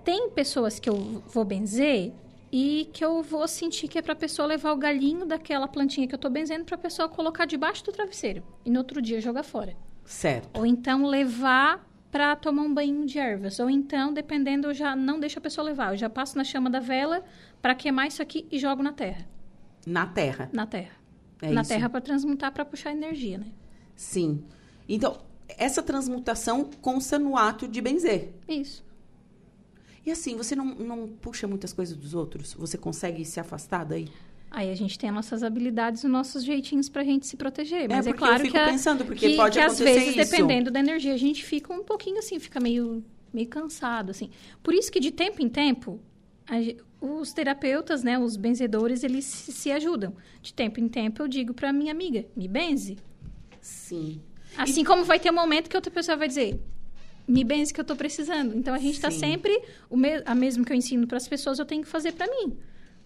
S12: tem pessoas que eu vou benzer e que eu vou sentir que é pra pessoa levar o galinho daquela plantinha que eu tô benzendo pra pessoa colocar debaixo do travesseiro e no outro dia jogar fora.
S1: certo.
S12: Ou então levar pra tomar um banho de ervas, ou então, dependendo, eu já não deixo a pessoa levar, eu já passo na chama da vela pra queimar isso aqui e jogo na terra,
S1: Na terra.
S12: na terra.
S1: É
S12: na
S1: isso?
S12: terra pra transmutar, pra puxar energia, né?
S1: Sim. Então, essa transmutação consta no ato de benzer.
S12: Isso.
S1: E assim, você não, não puxa muitas coisas dos outros? Você consegue se afastar daí?
S12: Aí a gente tem as nossas habilidades e os nossos jeitinhos pra gente se proteger. Mas é,
S1: eu
S12: claro
S1: fico
S12: que, a-
S1: pensando, porque
S12: que,
S1: pode
S12: que às
S1: acontecer
S12: vezes,
S1: isso.
S12: dependendo da energia, a gente fica um pouquinho assim, fica meio, meio cansado, assim. Por isso que de tempo em tempo, a os terapeutas, né, os benzedores, eles se, se ajudam. De tempo em tempo eu digo pra minha amiga, me benze.
S1: Sim.
S12: Assim como vai ter um momento que outra pessoa vai dizer, me benze que eu tô precisando. Então a gente tá
S1: Sim.
S12: sempre, o me, a mesmo que eu ensino para as pessoas, eu tenho que fazer para mim.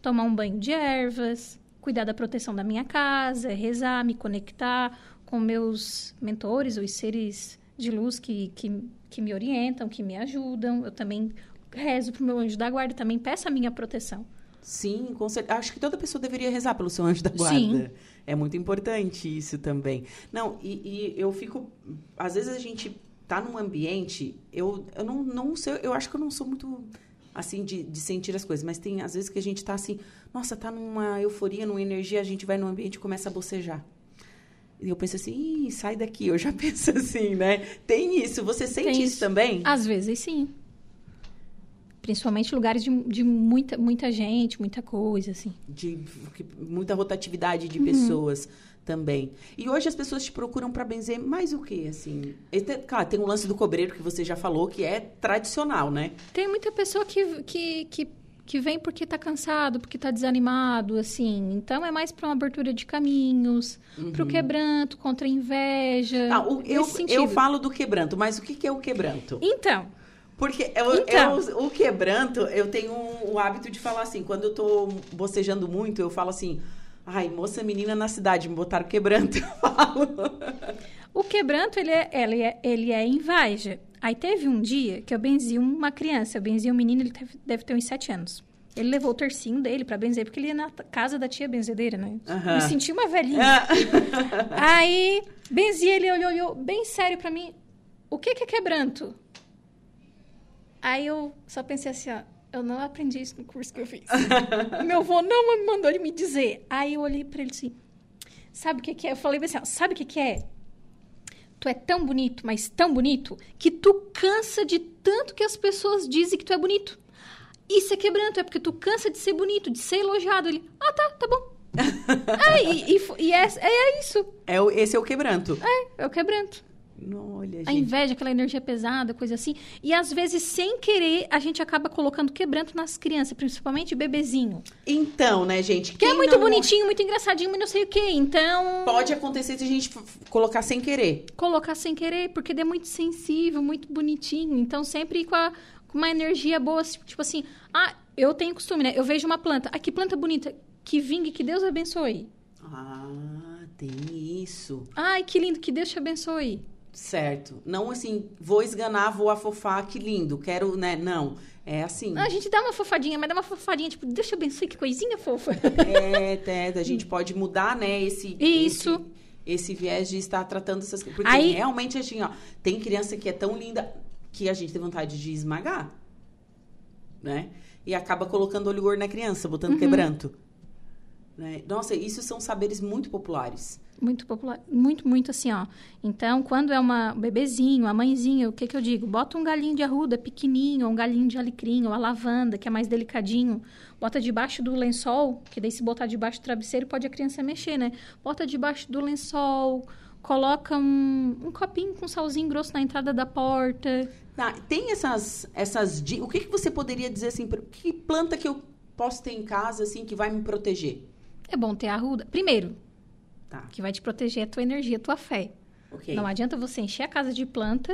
S12: Tomar um banho de ervas, cuidar da proteção da minha casa, rezar, me conectar com meus mentores, os seres de luz que, que, que me orientam, que me ajudam. Eu também rezo pro meu anjo da guarda, também peço a minha proteção.
S1: Sim, com certeza. Acho que toda pessoa deveria rezar pelo seu anjo da guarda.
S12: Sim.
S1: É muito importante isso também. Não, e, e eu fico. Às vezes a gente tá num ambiente. Eu, eu não, não sei, eu acho que eu não sou muito assim de, de sentir as coisas, mas tem às vezes que a gente tá assim, nossa, tá numa euforia, numa energia, a gente vai num ambiente e começa a bocejar. E eu penso assim, Ih, sai daqui, eu já penso assim, né? Tem isso, você sente
S12: Tem
S1: isso também?
S12: Às vezes, sim. Principalmente lugares de, de muita, muita gente, muita coisa, assim.
S1: de muita rotatividade
S12: Uhum.
S1: de pessoas também. E hoje as pessoas te procuram para benzer mais o quê, assim? Claro, tem o lance do cobreiro que você já falou, que é tradicional, né?
S12: Tem muita pessoa que, que, que, que vem porque tá cansado, porque tá desanimado, assim. Então, é mais para uma abertura de caminhos, pro quebranto, contra a inveja.
S1: Ah, o- eu, eu falo do quebranto, mas o que, que é o quebranto?
S12: Então,
S1: Porque eu,
S12: Então.
S1: eu- o quebranto, eu tenho o hábito de falar assim, quando eu tô bocejando muito, eu falo assim, ai, moça menina na cidade, me botaram quebranto, eu falo.
S12: o quebranto, ele é, ele é, ele é inveja. Aí teve um dia que eu benzi uma criança, eu benzi um menino, ele teve- deve ter uns sete anos. Ele levou o tercinho dele pra benzer, porque ele ia na casa da tia benzedeira, né?
S1: Aham.
S12: Me senti uma velhinha.
S1: Ah.
S12: Aí, benzi ele, olhou, olhou bem sério pra mim. O que que é quebranto? Aí eu só pensei assim, ó. Eu não aprendi isso no curso que eu fiz. Meu avô não me mandou ele me dizer. Aí eu olhei pra ele assim, sabe o que que é? Eu falei assim, ó, sabe o que que é? Tu é tão bonito, mas tão bonito, que tu cansa de tanto que as pessoas dizem que tu é bonito. Isso é quebranto, é porque tu cansa de ser bonito, de ser elogiado. Ele, ah, tá, tá bom. é, e, e e é, é isso.
S1: É, esse é o quebranto.
S12: É, é o quebranto.
S1: Olha,
S12: A inveja, aquela energia pesada, coisa assim. E às vezes, sem querer, a gente acaba colocando quebranto nas crianças, principalmente bebezinho.
S1: Então, né, gente?
S12: Que é muito
S1: não-
S12: bonitinho, muito engraçadinho, mas não sei o quê. Então,
S1: Pode acontecer se a gente colocar sem querer.
S12: colocar sem querer, porque ele é muito sensível, muito bonitinho. Então, sempre com, a- com uma energia boa, assim, tipo assim, ah, eu tenho costume, né? Eu vejo uma planta, ah, que planta bonita, que vingue, que Deus abençoe.
S1: Ah, tem isso.
S12: Ai, que lindo, que Deus te abençoe.
S1: Certo. Não assim, vou esganar, vou afofar, que lindo, quero, né? Não. É assim.
S12: A gente dá uma fofadinha, mas dá uma fofadinha, tipo, deixa eu abençoe, que coisinha fofa.
S1: É, é, a gente pode mudar, né, esse...
S12: Isso.
S1: Esse, esse viés de estar tratando essas coisas. Porque
S12: Aí-
S1: realmente, assim, ó, tem criança que é tão linda que a gente tem vontade de esmagar, né? E acaba colocando olho gordo na criança, botando
S12: Uhum.
S1: quebranto. Né? Nossa, isso são saberes muito populares.
S12: Muito popular, muito, muito assim, ó. Então, quando é uma um bebezinho, a mãezinha, o que que eu digo? Bota um galinho de arruda pequenininho, ou um galinho de alecrim, ou a lavanda, que é mais delicadinho. Bota debaixo do lençol, que daí se botar debaixo do travesseiro pode a criança mexer, né? Bota debaixo do lençol, coloca um, um copinho com salzinho grosso na entrada da porta.
S1: Tá, tem essas, essas O que, que você poderia dizer assim? Que planta que eu posso ter em casa, assim, que vai me proteger?
S12: É bom ter arruda. Primeiro,
S1: Tá.
S12: que vai te proteger a tua energia, a tua fé.
S1: Ok.
S12: Não adianta você encher a casa de planta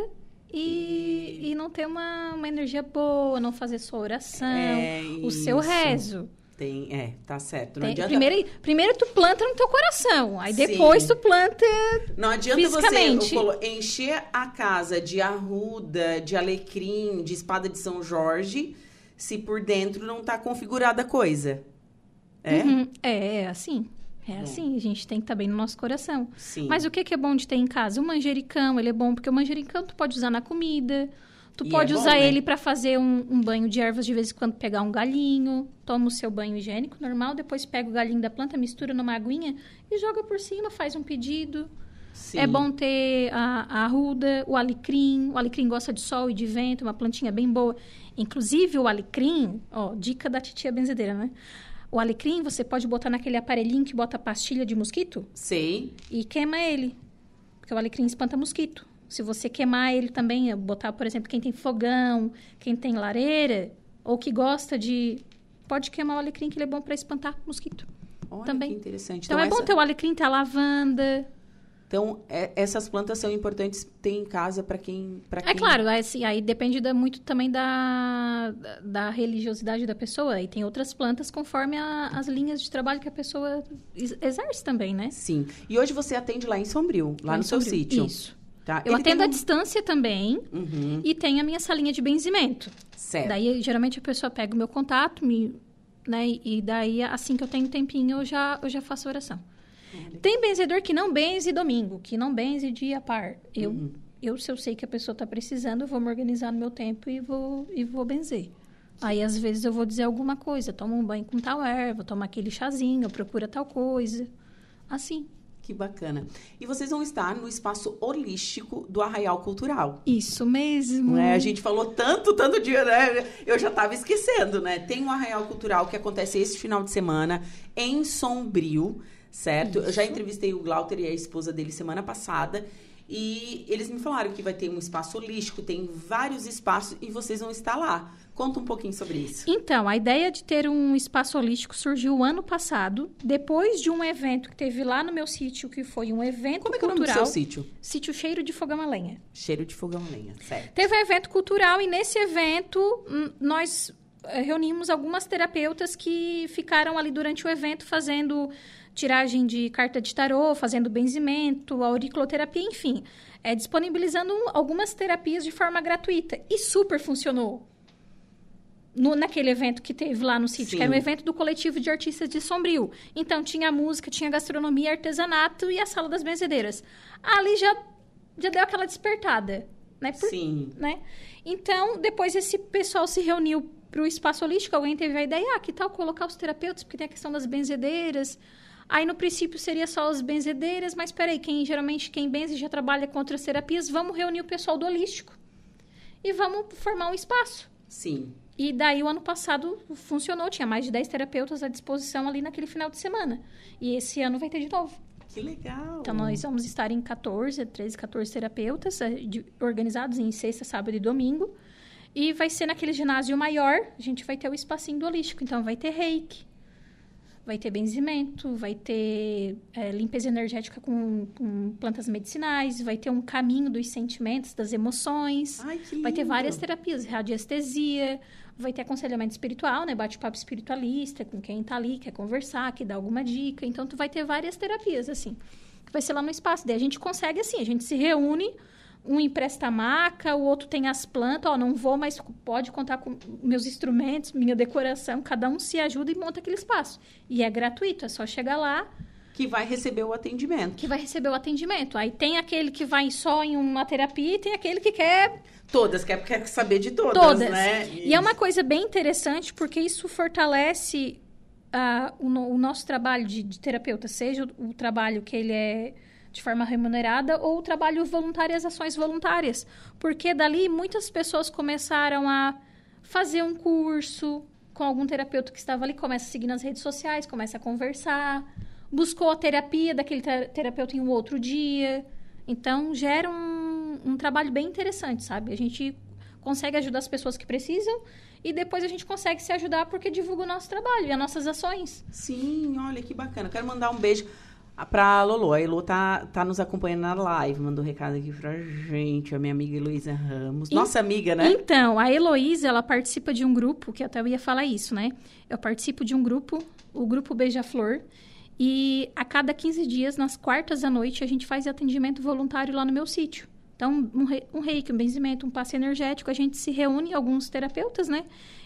S12: e, e não ter uma, uma energia boa, não fazer sua oração,
S1: É
S12: o seu
S1: isso.
S12: rezo.
S1: Tem, é, tá certo. Não
S12: Tem-
S1: adianta,
S12: primeiro, primeiro tu planta no teu coração, aí
S1: Sim.
S12: depois tu planta
S1: não adianta você colo- encher a casa de arruda, de alecrim, de espada de São Jorge, se por dentro não tá configurada a coisa. É?
S12: Uhum. É, é assim. É assim, a gente tem que estar bem no nosso coração.
S1: Sim.
S12: Mas o que, que é bom de ter em casa? O manjericão, ele é bom porque o manjericão tu pode usar na comida. Tu
S1: E
S12: pode
S1: é bom,
S12: usar
S1: né?
S12: ele para fazer um, um banho de ervas de vez em quando pegar um galinho. Toma o seu banho higiênico normal, depois pega o galinho da planta, mistura numa aguinha e joga por cima, faz um pedido.
S1: Sim.
S12: É bom ter a, a arruda, o alecrim. O alecrim gosta de sol e de vento, uma plantinha bem boa. Inclusive, o alecrim, ó, dica da titia benzedeira, né? O alecrim você pode botar naquele aparelhinho que bota pastilha de mosquito
S1: Sei.
S12: e queima ele. Porque o alecrim espanta mosquito. Se você queimar ele também, botar, por exemplo, quem tem fogão, quem tem lareira, ou que gosta de. Pode queimar o alecrim, que ele é bom para espantar mosquito.
S1: Olha
S12: Também.
S1: que interessante.
S12: Então, é bom
S1: essa-
S12: ter o alecrim, ter a lavanda.
S1: Então, é- essas plantas são importantes ter em casa para quem, pra
S12: É
S1: quem...
S12: claro, aí, assim, aí depende da- muito também da, da, da religiosidade da pessoa. E tem outras plantas conforme a- as linhas de trabalho que a pessoa ex- exerce também, né?
S1: Sim. E hoje você atende lá em Sombrio, lá,
S12: Lá
S1: no seu
S12: Sombrio,
S1: sítio.
S12: isso.
S1: Tá?
S12: Eu
S1: Ele
S12: atendo à
S1: um-
S12: distância também
S1: Uhum.
S12: e tenho a minha salinha de benzimento.
S1: Certo.
S12: Daí, geralmente, a pessoa pega o meu contato, me, né? E daí, assim que eu tenho um tempinho, eu já, eu já faço a oração. Tem benzedor que não benze domingo, que não benze dia par. Eu,
S1: Uhum.
S12: eu, se eu sei que a pessoa está precisando, eu vou me organizar no meu tempo e vou, e vou benzer. Aí, às vezes, eu vou dizer alguma coisa. Toma um banho com tal erva, toma aquele chazinho, procura tal coisa. Assim.
S1: Que bacana. E vocês vão estar no espaço holístico do Arraial Cultural.
S12: Isso mesmo.
S1: É? A gente falou tanto, tanto dia, né? Eu já estava esquecendo, né? Tem um Arraial Cultural que acontece esse final de semana em Sombrio, certo? Eu já entrevistei o Glauter e a esposa dele semana passada. E eles me falaram que vai ter um espaço holístico, tem vários espaços e vocês vão estar lá. Conta um pouquinho sobre isso.
S12: Então, a ideia de ter um espaço holístico surgiu ano passado, depois de um evento que teve lá no meu sítio, que foi um evento
S1: Como é que é o
S12: cultural.
S1: seu sítio?
S12: Sítio Cheiro de Fogão a Lenha.
S1: Cheiro de fogão a lenha, certo?
S12: Teve um evento cultural e nesse evento hum, nós eh, reunimos algumas terapeutas que ficaram ali durante o evento fazendo tiragem de carta de tarô, fazendo benzimento, auriculoterapia, enfim, é, disponibilizando algumas terapias de forma gratuita e super funcionou. No, naquele evento que teve lá no sítio,
S1: Sim.
S12: que era um evento do coletivo de artistas de Sombrio. Então, tinha música, tinha gastronomia, artesanato e a sala das benzedeiras. Ali já, já deu aquela despertada, né? Por-
S1: Sim.
S12: né? Então, depois esse pessoal se reuniu para o espaço holístico, alguém teve a ideia, ah, que tal colocar os terapeutas, porque tem a questão das benzedeiras. Aí, no princípio, seria só as benzedeiras, mas peraí, quem, geralmente quem benze já trabalha com outras terapias, vamos reunir o pessoal do holístico e vamos formar um espaço.
S1: Sim.
S12: E daí, o ano passado, funcionou, tinha mais de 10 terapeutas à disposição ali naquele final de semana. E esse ano vai ter de novo.
S1: Que legal.
S12: Então, nós vamos estar em 14, 13, 14 terapeutas, eh, organizados em sexta, sábado e domingo. E vai ser naquele ginásio maior, a gente vai ter o espacinho do holístico. Então, vai ter reiki, vai ter benzimento, vai ter eh, limpeza energética com, com plantas medicinais, vai ter um caminho dos sentimentos, das emoções.
S1: Ai,
S12: Vai ter várias terapias, radiestesia, vai ter aconselhamento espiritual, né? Bate-papo espiritualista com quem tá ali, quer conversar, que dá alguma dica. Então, tu vai ter várias terapias, assim. Que vai ser lá no espaço. Daí a gente consegue, assim, a gente se reúne um empresta a maca, o outro tem as plantas, ó, não vou, mas pode contar com meus instrumentos, minha decoração, cada um se ajuda e monta aquele espaço. E é gratuito, é só chegar lá.
S1: Que vai receber o atendimento.
S12: Que vai receber o atendimento. Aí tem aquele que vai só em uma terapia e tem aquele que quer.
S1: Todas, quer, quer saber de todas,
S12: todas.
S1: né?
S12: E é uma coisa bem interessante, porque isso fortalece uh, o, o, nosso trabalho de, de terapeuta, seja o, o trabalho que ele é de forma remunerada ou trabalho voluntário as ações voluntárias. Porque dali muitas pessoas começaram a fazer um curso com algum terapeuta que estava ali, começa a seguir nas redes sociais, começa a conversar, buscou a terapia daquele terapeuta em um outro dia. Então, gera um, um trabalho bem interessante, sabe? A gente consegue ajudar as pessoas que precisam e depois a gente consegue se ajudar porque divulga o nosso trabalho e as nossas ações.
S1: Sim, olha que bacana. Quero mandar um beijo pra Lolo. A Elo tá, tá nos acompanhando na live, mandou um recado aqui pra gente, a minha amiga Heloísa Ramos. Nossa e, amiga, né?
S12: Então, a Heloísa, ela participa de um grupo, que até eu ia falar isso, né? Eu participo de um grupo, o grupo Beija-Flor, e a cada 15 dias, nas quartas à noite, a gente faz atendimento voluntário lá no meu sítio. Então, um, re, um reiki, um benzimento, um passe energético, a gente se reúne, alguns terapeutas, né?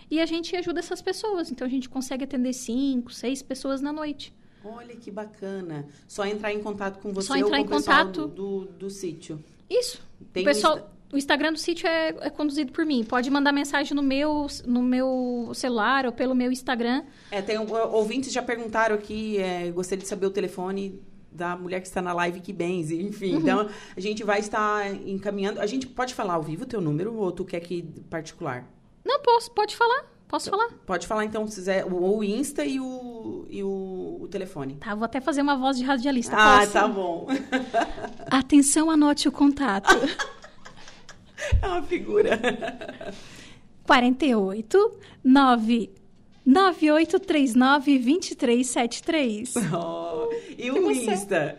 S12: E a gente ajuda essas pessoas. Então, a gente consegue atender cinco, seis pessoas na noite.
S1: Olha que bacana. Só entrar em contato com você
S12: Só entrar
S1: ou
S12: com em contato
S1: do, do, do, sítio.
S12: Isso. Tem o pessoal, o Instagram do sítio é, é, conduzido por mim. Pode mandar mensagem no meu, no meu celular ou pelo meu Instagram.
S1: É, tem ouvintes já perguntaram aqui, é, gostaria de saber o telefone da mulher que está na live que benze, enfim. Uhum. Então, a gente vai estar encaminhando. A gente pode falar ao vivo o teu número ou tu quer que particular?
S12: Não, posso, pode falar. Posso
S1: então,
S12: falar?
S1: Pode falar, então, se quiser, o, Insta e, o, e o, o, telefone.
S12: Tá, vou até fazer uma voz de radialista.
S1: Ah,
S12: Posso?
S1: tá bom.
S12: Atenção, anote o contato.
S1: é uma figura.
S12: 48 9 9839 2373.
S1: Oh, e o Insta?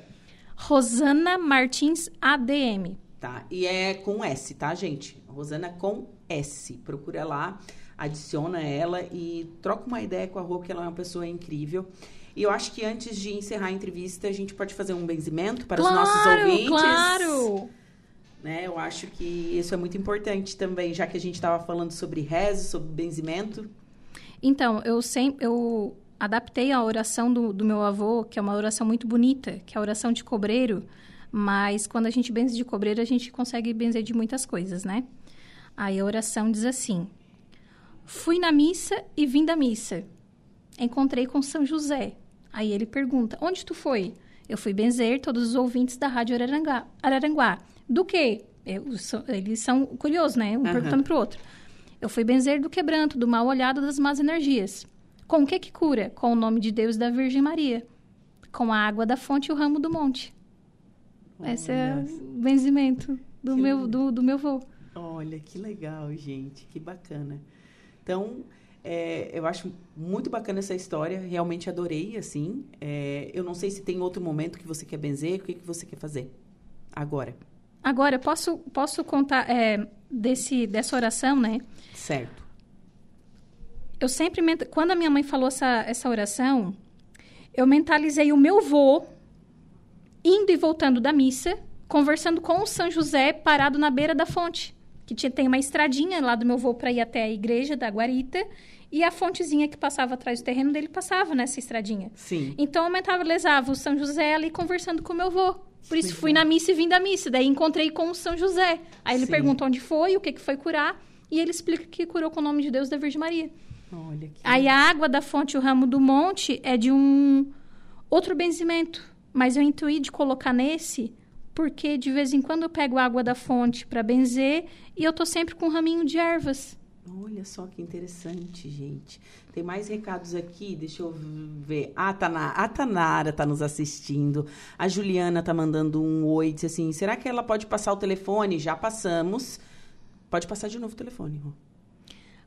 S12: Rosana Martins ADM.
S1: Tá, e é com S, tá, gente? Rosana com S. Procura lá adiciona ela e troca uma ideia com a Rô, que ela é uma pessoa incrível. E eu acho que antes de encerrar a entrevista, a gente pode fazer um benzimento para
S12: claro,
S1: os nossos ouvintes.
S12: Claro!
S1: Né? Eu acho que isso é muito importante também, já que a gente estava falando sobre rezo, sobre benzimento.
S12: Então, eu sempre eu adaptei a oração do, do meu avô, que é uma oração muito bonita, que é a oração de cobreiro, mas quando a gente benze de cobreiro, a gente consegue benzer de muitas coisas, né? Aí a oração diz assim: Fui na missa e vim da missa. Encontrei com São José. Aí ele pergunta: Onde tu foi? Eu fui benzer todos os ouvintes da Rádio Araranguá. Araranguá. Do quê? Eu, eles são curiosos, né? Um uhum. perguntando pro outro. Eu fui benzer do quebranto, do mal olhado das más energias. Com o que que cura? Com o nome de Deus e da Virgem Maria. Com a água da fonte e o ramo do monte. Esse é o benzimento do meu, do, do meu vô.
S1: Olha, que legal, gente. Que bacana. Então, é, eu acho muito bacana essa história, realmente adorei, assim. É, eu não sei se tem outro momento que você quer benzer, o que, que você quer fazer agora?
S12: Agora, posso, posso contar é, desse, dessa oração, né?
S1: Certo.
S12: Eu sempre, quando a minha mãe falou essa, essa oração, eu mentalizei o meu vô indo e voltando da missa, conversando com o São José parado na beira da fonte que tinha, tem uma estradinha lá do meu voo para ir até a igreja da Guarita. E a fontezinha que passava atrás do terreno dele passava nessa estradinha.
S1: Sim.
S12: Então eu mentalizava o São José ali conversando com o meu avô. Por isso Sim. fui na missa e vim da missa. Daí encontrei com o São José. Aí ele Sim. pergunta onde foi, o que, que foi curar. E ele explica que curou com o nome de Deus da Virgem Maria.
S1: Olha que...
S12: Aí a água da fonte, o ramo do monte, é de um outro benzimento. Mas eu intuí de colocar nesse porque de vez em quando eu pego água da fonte para benzer e eu tô sempre com um raminho de ervas.
S1: Olha só que interessante, gente. Tem mais recados aqui, deixa eu ver. A, Tana, a Tanara está nos assistindo. A Juliana está mandando um oi, disse assim: será que ela pode passar o telefone? Já passamos. Pode passar de novo o telefone, Rô.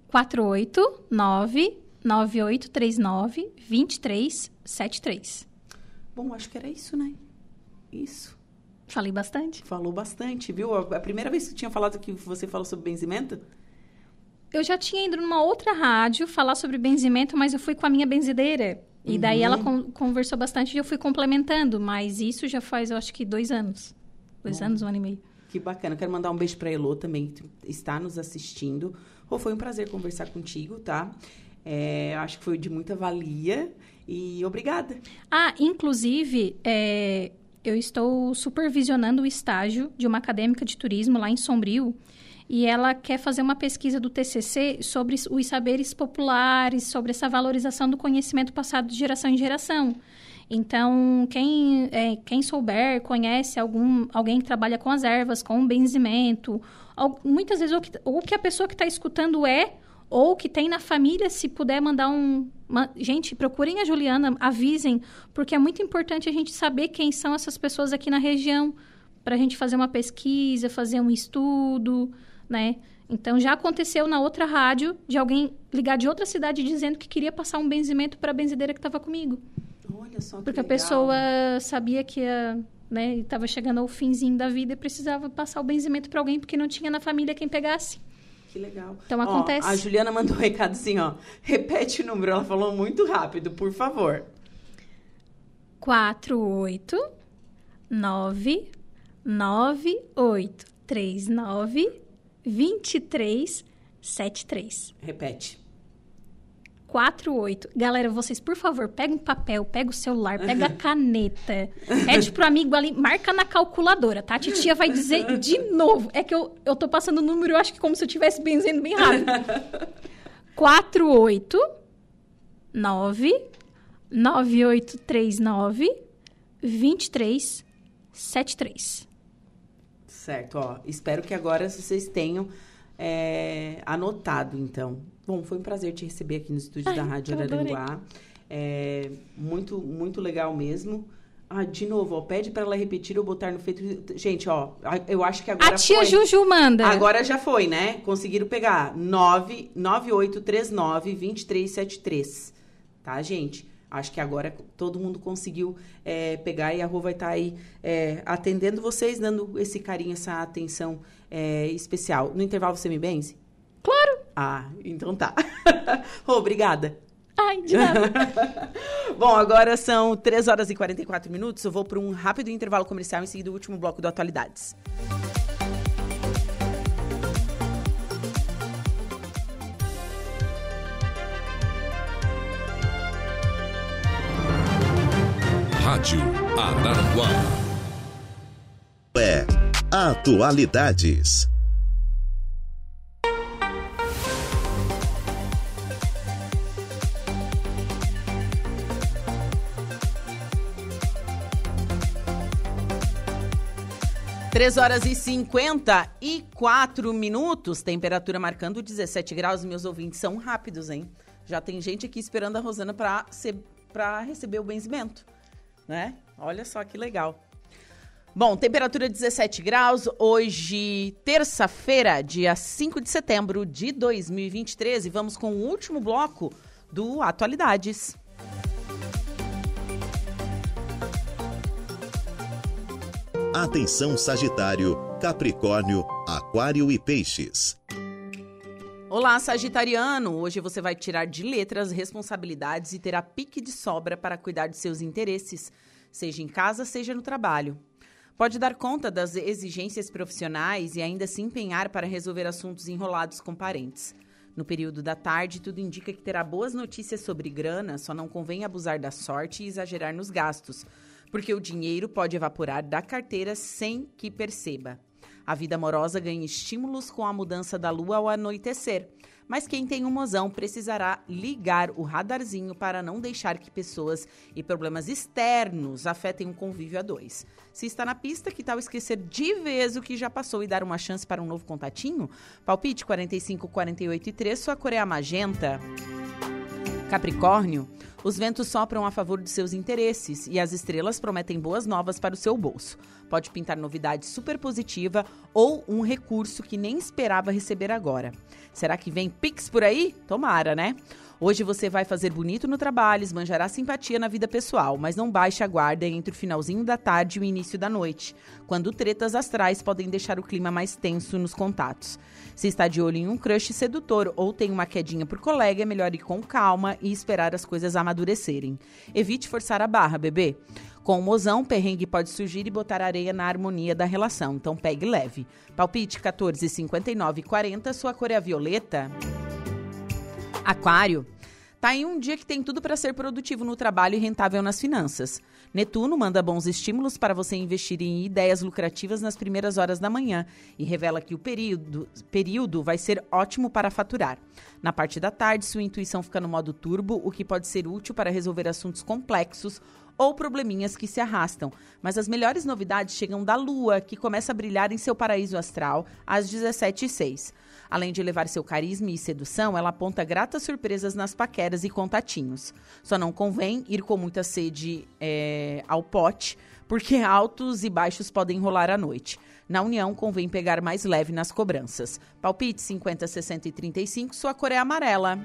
S12: 489 9839 2373.
S1: Bom, acho que era isso, né? Isso.
S12: Falei bastante?
S1: Falou bastante, viu? A primeira vez que tinha falado que você falou sobre benzimento?
S12: Eu já tinha ido numa outra rádio falar sobre benzimento, mas eu fui com a minha benzideira. E daí ela uhum. con conversou bastante e eu fui complementando. Mas isso já faz, eu acho que, dois anos. Dois Bom. anos, um ano e meio.
S1: Que bacana. Quero mandar um beijo para Elô também, que está nos assistindo. Rô, foi um prazer conversar contigo, tá? É, acho que foi de muita valia e obrigada.
S12: Ah, inclusive, é, eu estou supervisionando o estágio de uma acadêmica de turismo lá em Sombrio e ela quer fazer uma pesquisa do TCC sobre os saberes populares, sobre essa valorização do conhecimento passado de geração em geração. Então, quem, é, quem souber, conhece algum, alguém que trabalha com as ervas, com o benzimento, muitas vezes o que, ou que a pessoa que está escutando é, ou que tem na família, se puder mandar um. Uma... Gente, procurem a Juliana, avisem, porque é muito importante a gente saber quem são essas pessoas aqui na região, para a gente fazer uma pesquisa, fazer um estudo, né? Então já aconteceu na outra rádio de alguém ligar de outra cidade dizendo que queria passar um benzimento para a benzideira que estava comigo.
S1: Olha só que
S12: Porque
S1: legal.
S12: a pessoa sabia que ia, né, estava chegando ao finzinho da vida e precisava passar o benzimento para alguém porque não tinha na família quem pegasse.
S1: Que legal.
S12: Então
S1: Ó,
S12: acontece.
S1: A Juliana mandou um recado assim, ó. Repete o número, ela falou muito rápido, por favor.
S12: 48 9 98 39 23 73.
S1: Repete.
S12: 48. Galera, vocês, por favor, pega um papel, pega o celular, pega a caneta. Pede pro amigo ali, marca na calculadora, tá? A titia vai dizer de novo. É que eu, eu tô passando o número, eu acho que como se eu estivesse benzendo bem rápido. 48 9 9839 23 73.
S1: Certo, ó. Espero que agora vocês tenham é, anotado, então. Bom, foi um prazer te receber aqui no estúdio
S12: Ai,
S1: da Rádio. Araranguá. É, muito, muito legal mesmo. Ah, de novo, ó, pede para ela repetir ou botar no feito. Gente, ó, eu acho que agora
S12: A tia
S1: foi.
S12: Juju manda.
S1: Agora já foi, né? Conseguiram pegar 9 9839 2373. Tá, gente? Acho que agora todo mundo conseguiu é, pegar e a Rô vai estar aí é, atendendo vocês, dando esse carinho, essa atenção é, especial. No intervalo você me benze?
S12: Claro.
S1: Ah, então tá. Rô, obrigada.
S12: Ai, de nada.
S1: Bom, agora são 3 horas e 44 minutos. Eu vou para um rápido intervalo comercial em seguida o último bloco do Atualidades.
S13: Rádio Araranguá.
S6: É Atualidades.
S1: Três horas e 54 minutos, temperatura marcando 17 graus. Meus ouvintes são rápidos, hein? Já tem gente aqui esperando a Rosana para receber o benzimento, né? Olha só que legal. Bom, temperatura 17 graus, hoje, terça-feira, dia 5 de setembro de 2023, e vamos com o último bloco do Atualidades.
S6: Atenção Sagitário, Capricórnio, Aquário e Peixes.
S1: Olá, Sagitariano! Hoje você vai tirar de letras responsabilidades e terá pique de sobra para cuidar de seus interesses, seja em casa, seja no trabalho. Pode dar conta das exigências profissionais e ainda se empenhar para resolver assuntos enrolados com parentes. No período da tarde, tudo indica que terá boas notícias sobre grana, só não convém abusar da sorte e exagerar nos gastos, porque o dinheiro pode evaporar da carteira sem que perceba. A vida amorosa ganha estímulos com a mudança da lua ao anoitecer. Mas quem tem um mozão precisará ligar o radarzinho para não deixar que pessoas e problemas externos afetem o convívio a dois. Se está na pista, que tal esquecer de vez o que já passou e dar uma chance para um novo contatinho? Palpite 45, 48 e 3, sua cor é a magenta. Capricórnio, os ventos sopram a favor de seus interesses e as estrelas prometem boas novas para o seu bolso. Pode pintar novidade super positiva ou um recurso que nem esperava receber agora. Será que vem Pix por aí? Tomara, né? Hoje você vai fazer bonito no trabalho, esbanjará simpatia na vida pessoal, mas não baixe a guarda entre o finalzinho da tarde e o início da noite, quando tretas astrais podem deixar o clima mais tenso nos contatos. Se está de olho em um crush sedutor ou tem uma quedinha por colega, é melhor ir com calma e esperar as coisas amadurecerem. Evite forçar a barra, bebê. Com o mozão, perrengue pode surgir e botar areia na harmonia da relação, então pegue leve. Palpite 14, 59 40, sua cor é a violeta. Aquário. Tá em um dia que tem tudo para ser produtivo no trabalho e rentável nas finanças. Netuno manda bons estímulos para você investir em ideias lucrativas nas primeiras horas da manhã e revela que o período, período vai ser ótimo para faturar. Na parte da tarde, sua intuição fica no modo turbo, o que pode ser útil para resolver assuntos complexos ou probleminhas que se arrastam. Mas as melhores novidades chegam da Lua, que começa a brilhar em seu paraíso astral às 17h06. Além de levar seu carisma e sedução, ela aponta gratas surpresas nas paqueras e contatinhos. Só não convém ir com muita sede é, ao pote, porque altos e baixos podem rolar à noite. Na união, convém pegar mais leve nas cobranças. Palpite 50, 60 e 35, sua cor é amarela.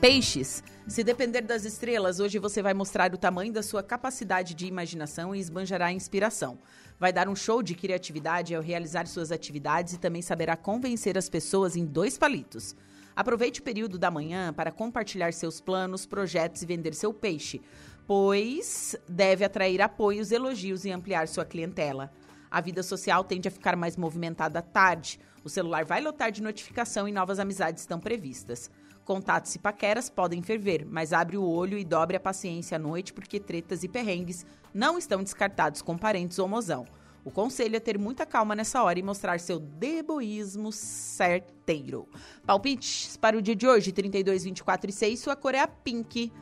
S1: Peixes. Se depender das estrelas, hoje você vai mostrar o tamanho da sua capacidade de imaginação e esbanjará inspiração. Vai dar um show de criatividade ao realizar suas atividades e também saberá convencer as pessoas em dois palitos. Aproveite o período da manhã para compartilhar seus planos, projetos e vender seu peixe, pois deve atrair apoios, elogios e ampliar sua clientela. A vida social tende a ficar mais movimentada à tarde. O celular vai lotar de notificação e novas amizades estão previstas. Contatos e paqueras podem ferver, mas abre o olho e dobre a paciência à noite porque tretas e perrengues não estão descartados com parentes ou mozão. O conselho é ter muita calma nessa hora e mostrar seu deboísmo certeiro. Palpites para o dia de hoje, 32, 24 e 6, sua cor é a pink.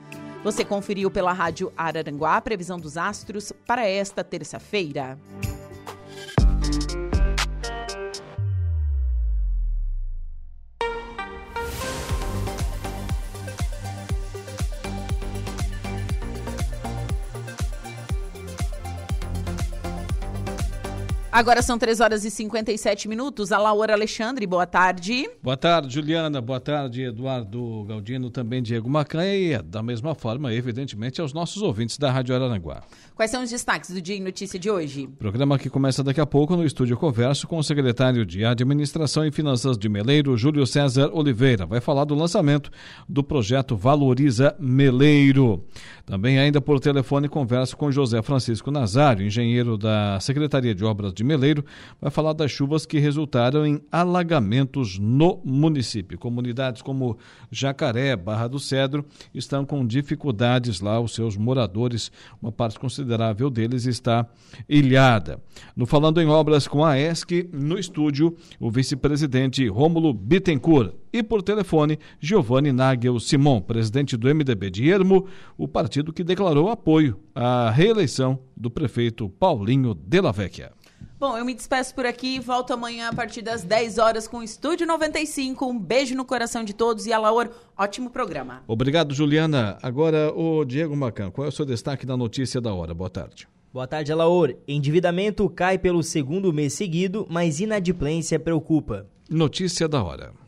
S1: Você conferiu pela rádio Araranguá a previsão dos astros para esta terça-feira. Agora são 3 horas e 57 minutos. A Laura Alexandre, boa tarde.
S14: Boa tarde, Juliana. Boa tarde, Eduardo Galdino, também Diego Macanha e, da mesma forma, evidentemente, aos nossos ouvintes da Rádio Araranguá.
S1: Quais são os destaques do Dia em Notícia de hoje?
S14: Programa que começa daqui a pouco no estúdio Converso com o secretário de Administração e Finanças de Meleiro, Júlio César Oliveira. Vai falar do lançamento do projeto Valoriza Meleiro. Também, ainda por telefone, converso com José Francisco Nazário, engenheiro da Secretaria de Obras de Meleiro, vai falar das chuvas que resultaram em alagamentos no município. Comunidades como Jacaré, Barra do Cedro estão com dificuldades lá, os seus moradores, uma parte considerável deles está ilhada. No Falando em Obras com a ESC, no estúdio, o vice-presidente Rômulo Bittencourt e por telefone Giovanni Nagel Simon, presidente do MDB de Ermo, o partido que declarou apoio à reeleição do prefeito Paulinho Della Vecchia.
S1: Bom, eu me despeço por aqui, volto amanhã a partir das 10 horas com o Estúdio 95. Um beijo no coração de todos e a Laor, ótimo programa.
S14: Obrigado, Juliana. Agora, o Diego Macan, qual é o seu destaque da notícia da hora? Boa tarde.
S11: Boa tarde, Alaor. Endividamento cai pelo segundo mês seguido, mas inadimplência preocupa.
S14: Notícia da hora.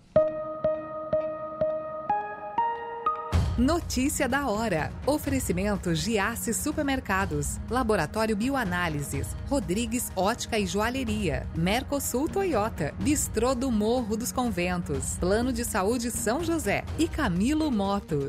S7: Notícia da hora. Oferecimento Giasse Supermercados, Laboratório Bioanálises, Rodrigues Ótica e Joalheria, Mercosul Toyota, Bistrô do Morro dos Conventos, Plano de Saúde São José. E Camilo Motos.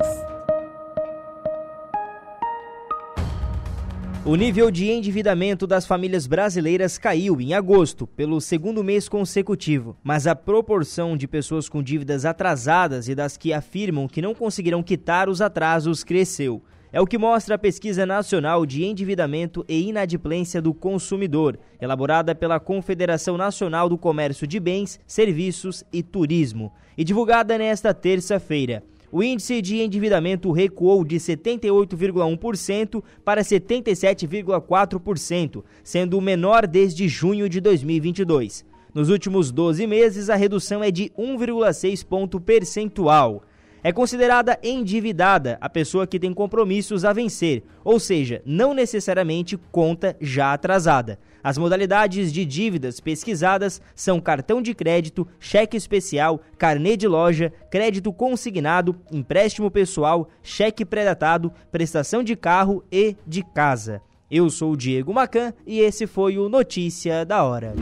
S11: O nível de endividamento das famílias brasileiras caiu em agosto, pelo segundo mês consecutivo, mas a proporção de pessoas com dívidas atrasadas e das que afirmam que não conseguirão quitar os atrasos cresceu. É o que mostra a Pesquisa Nacional de Endividamento e Inadimplência do Consumidor, elaborada pela Confederação Nacional do Comércio de Bens, Serviços e Turismo, e divulgada nesta terça-feira. O índice de endividamento recuou de 78,1% para 77,4%, sendo o menor desde junho de 2022. Nos últimos 12 meses, a redução é de 1,6 ponto percentual. É considerada endividada a pessoa que tem compromissos a vencer, ou seja, não necessariamente conta já atrasada. As modalidades de dívidas pesquisadas são cartão de crédito, cheque especial, carnê de loja, crédito consignado, empréstimo pessoal, cheque pré-datado, prestação de carro e de casa. Eu sou o Diego Macan e esse foi o Notícia da Hora.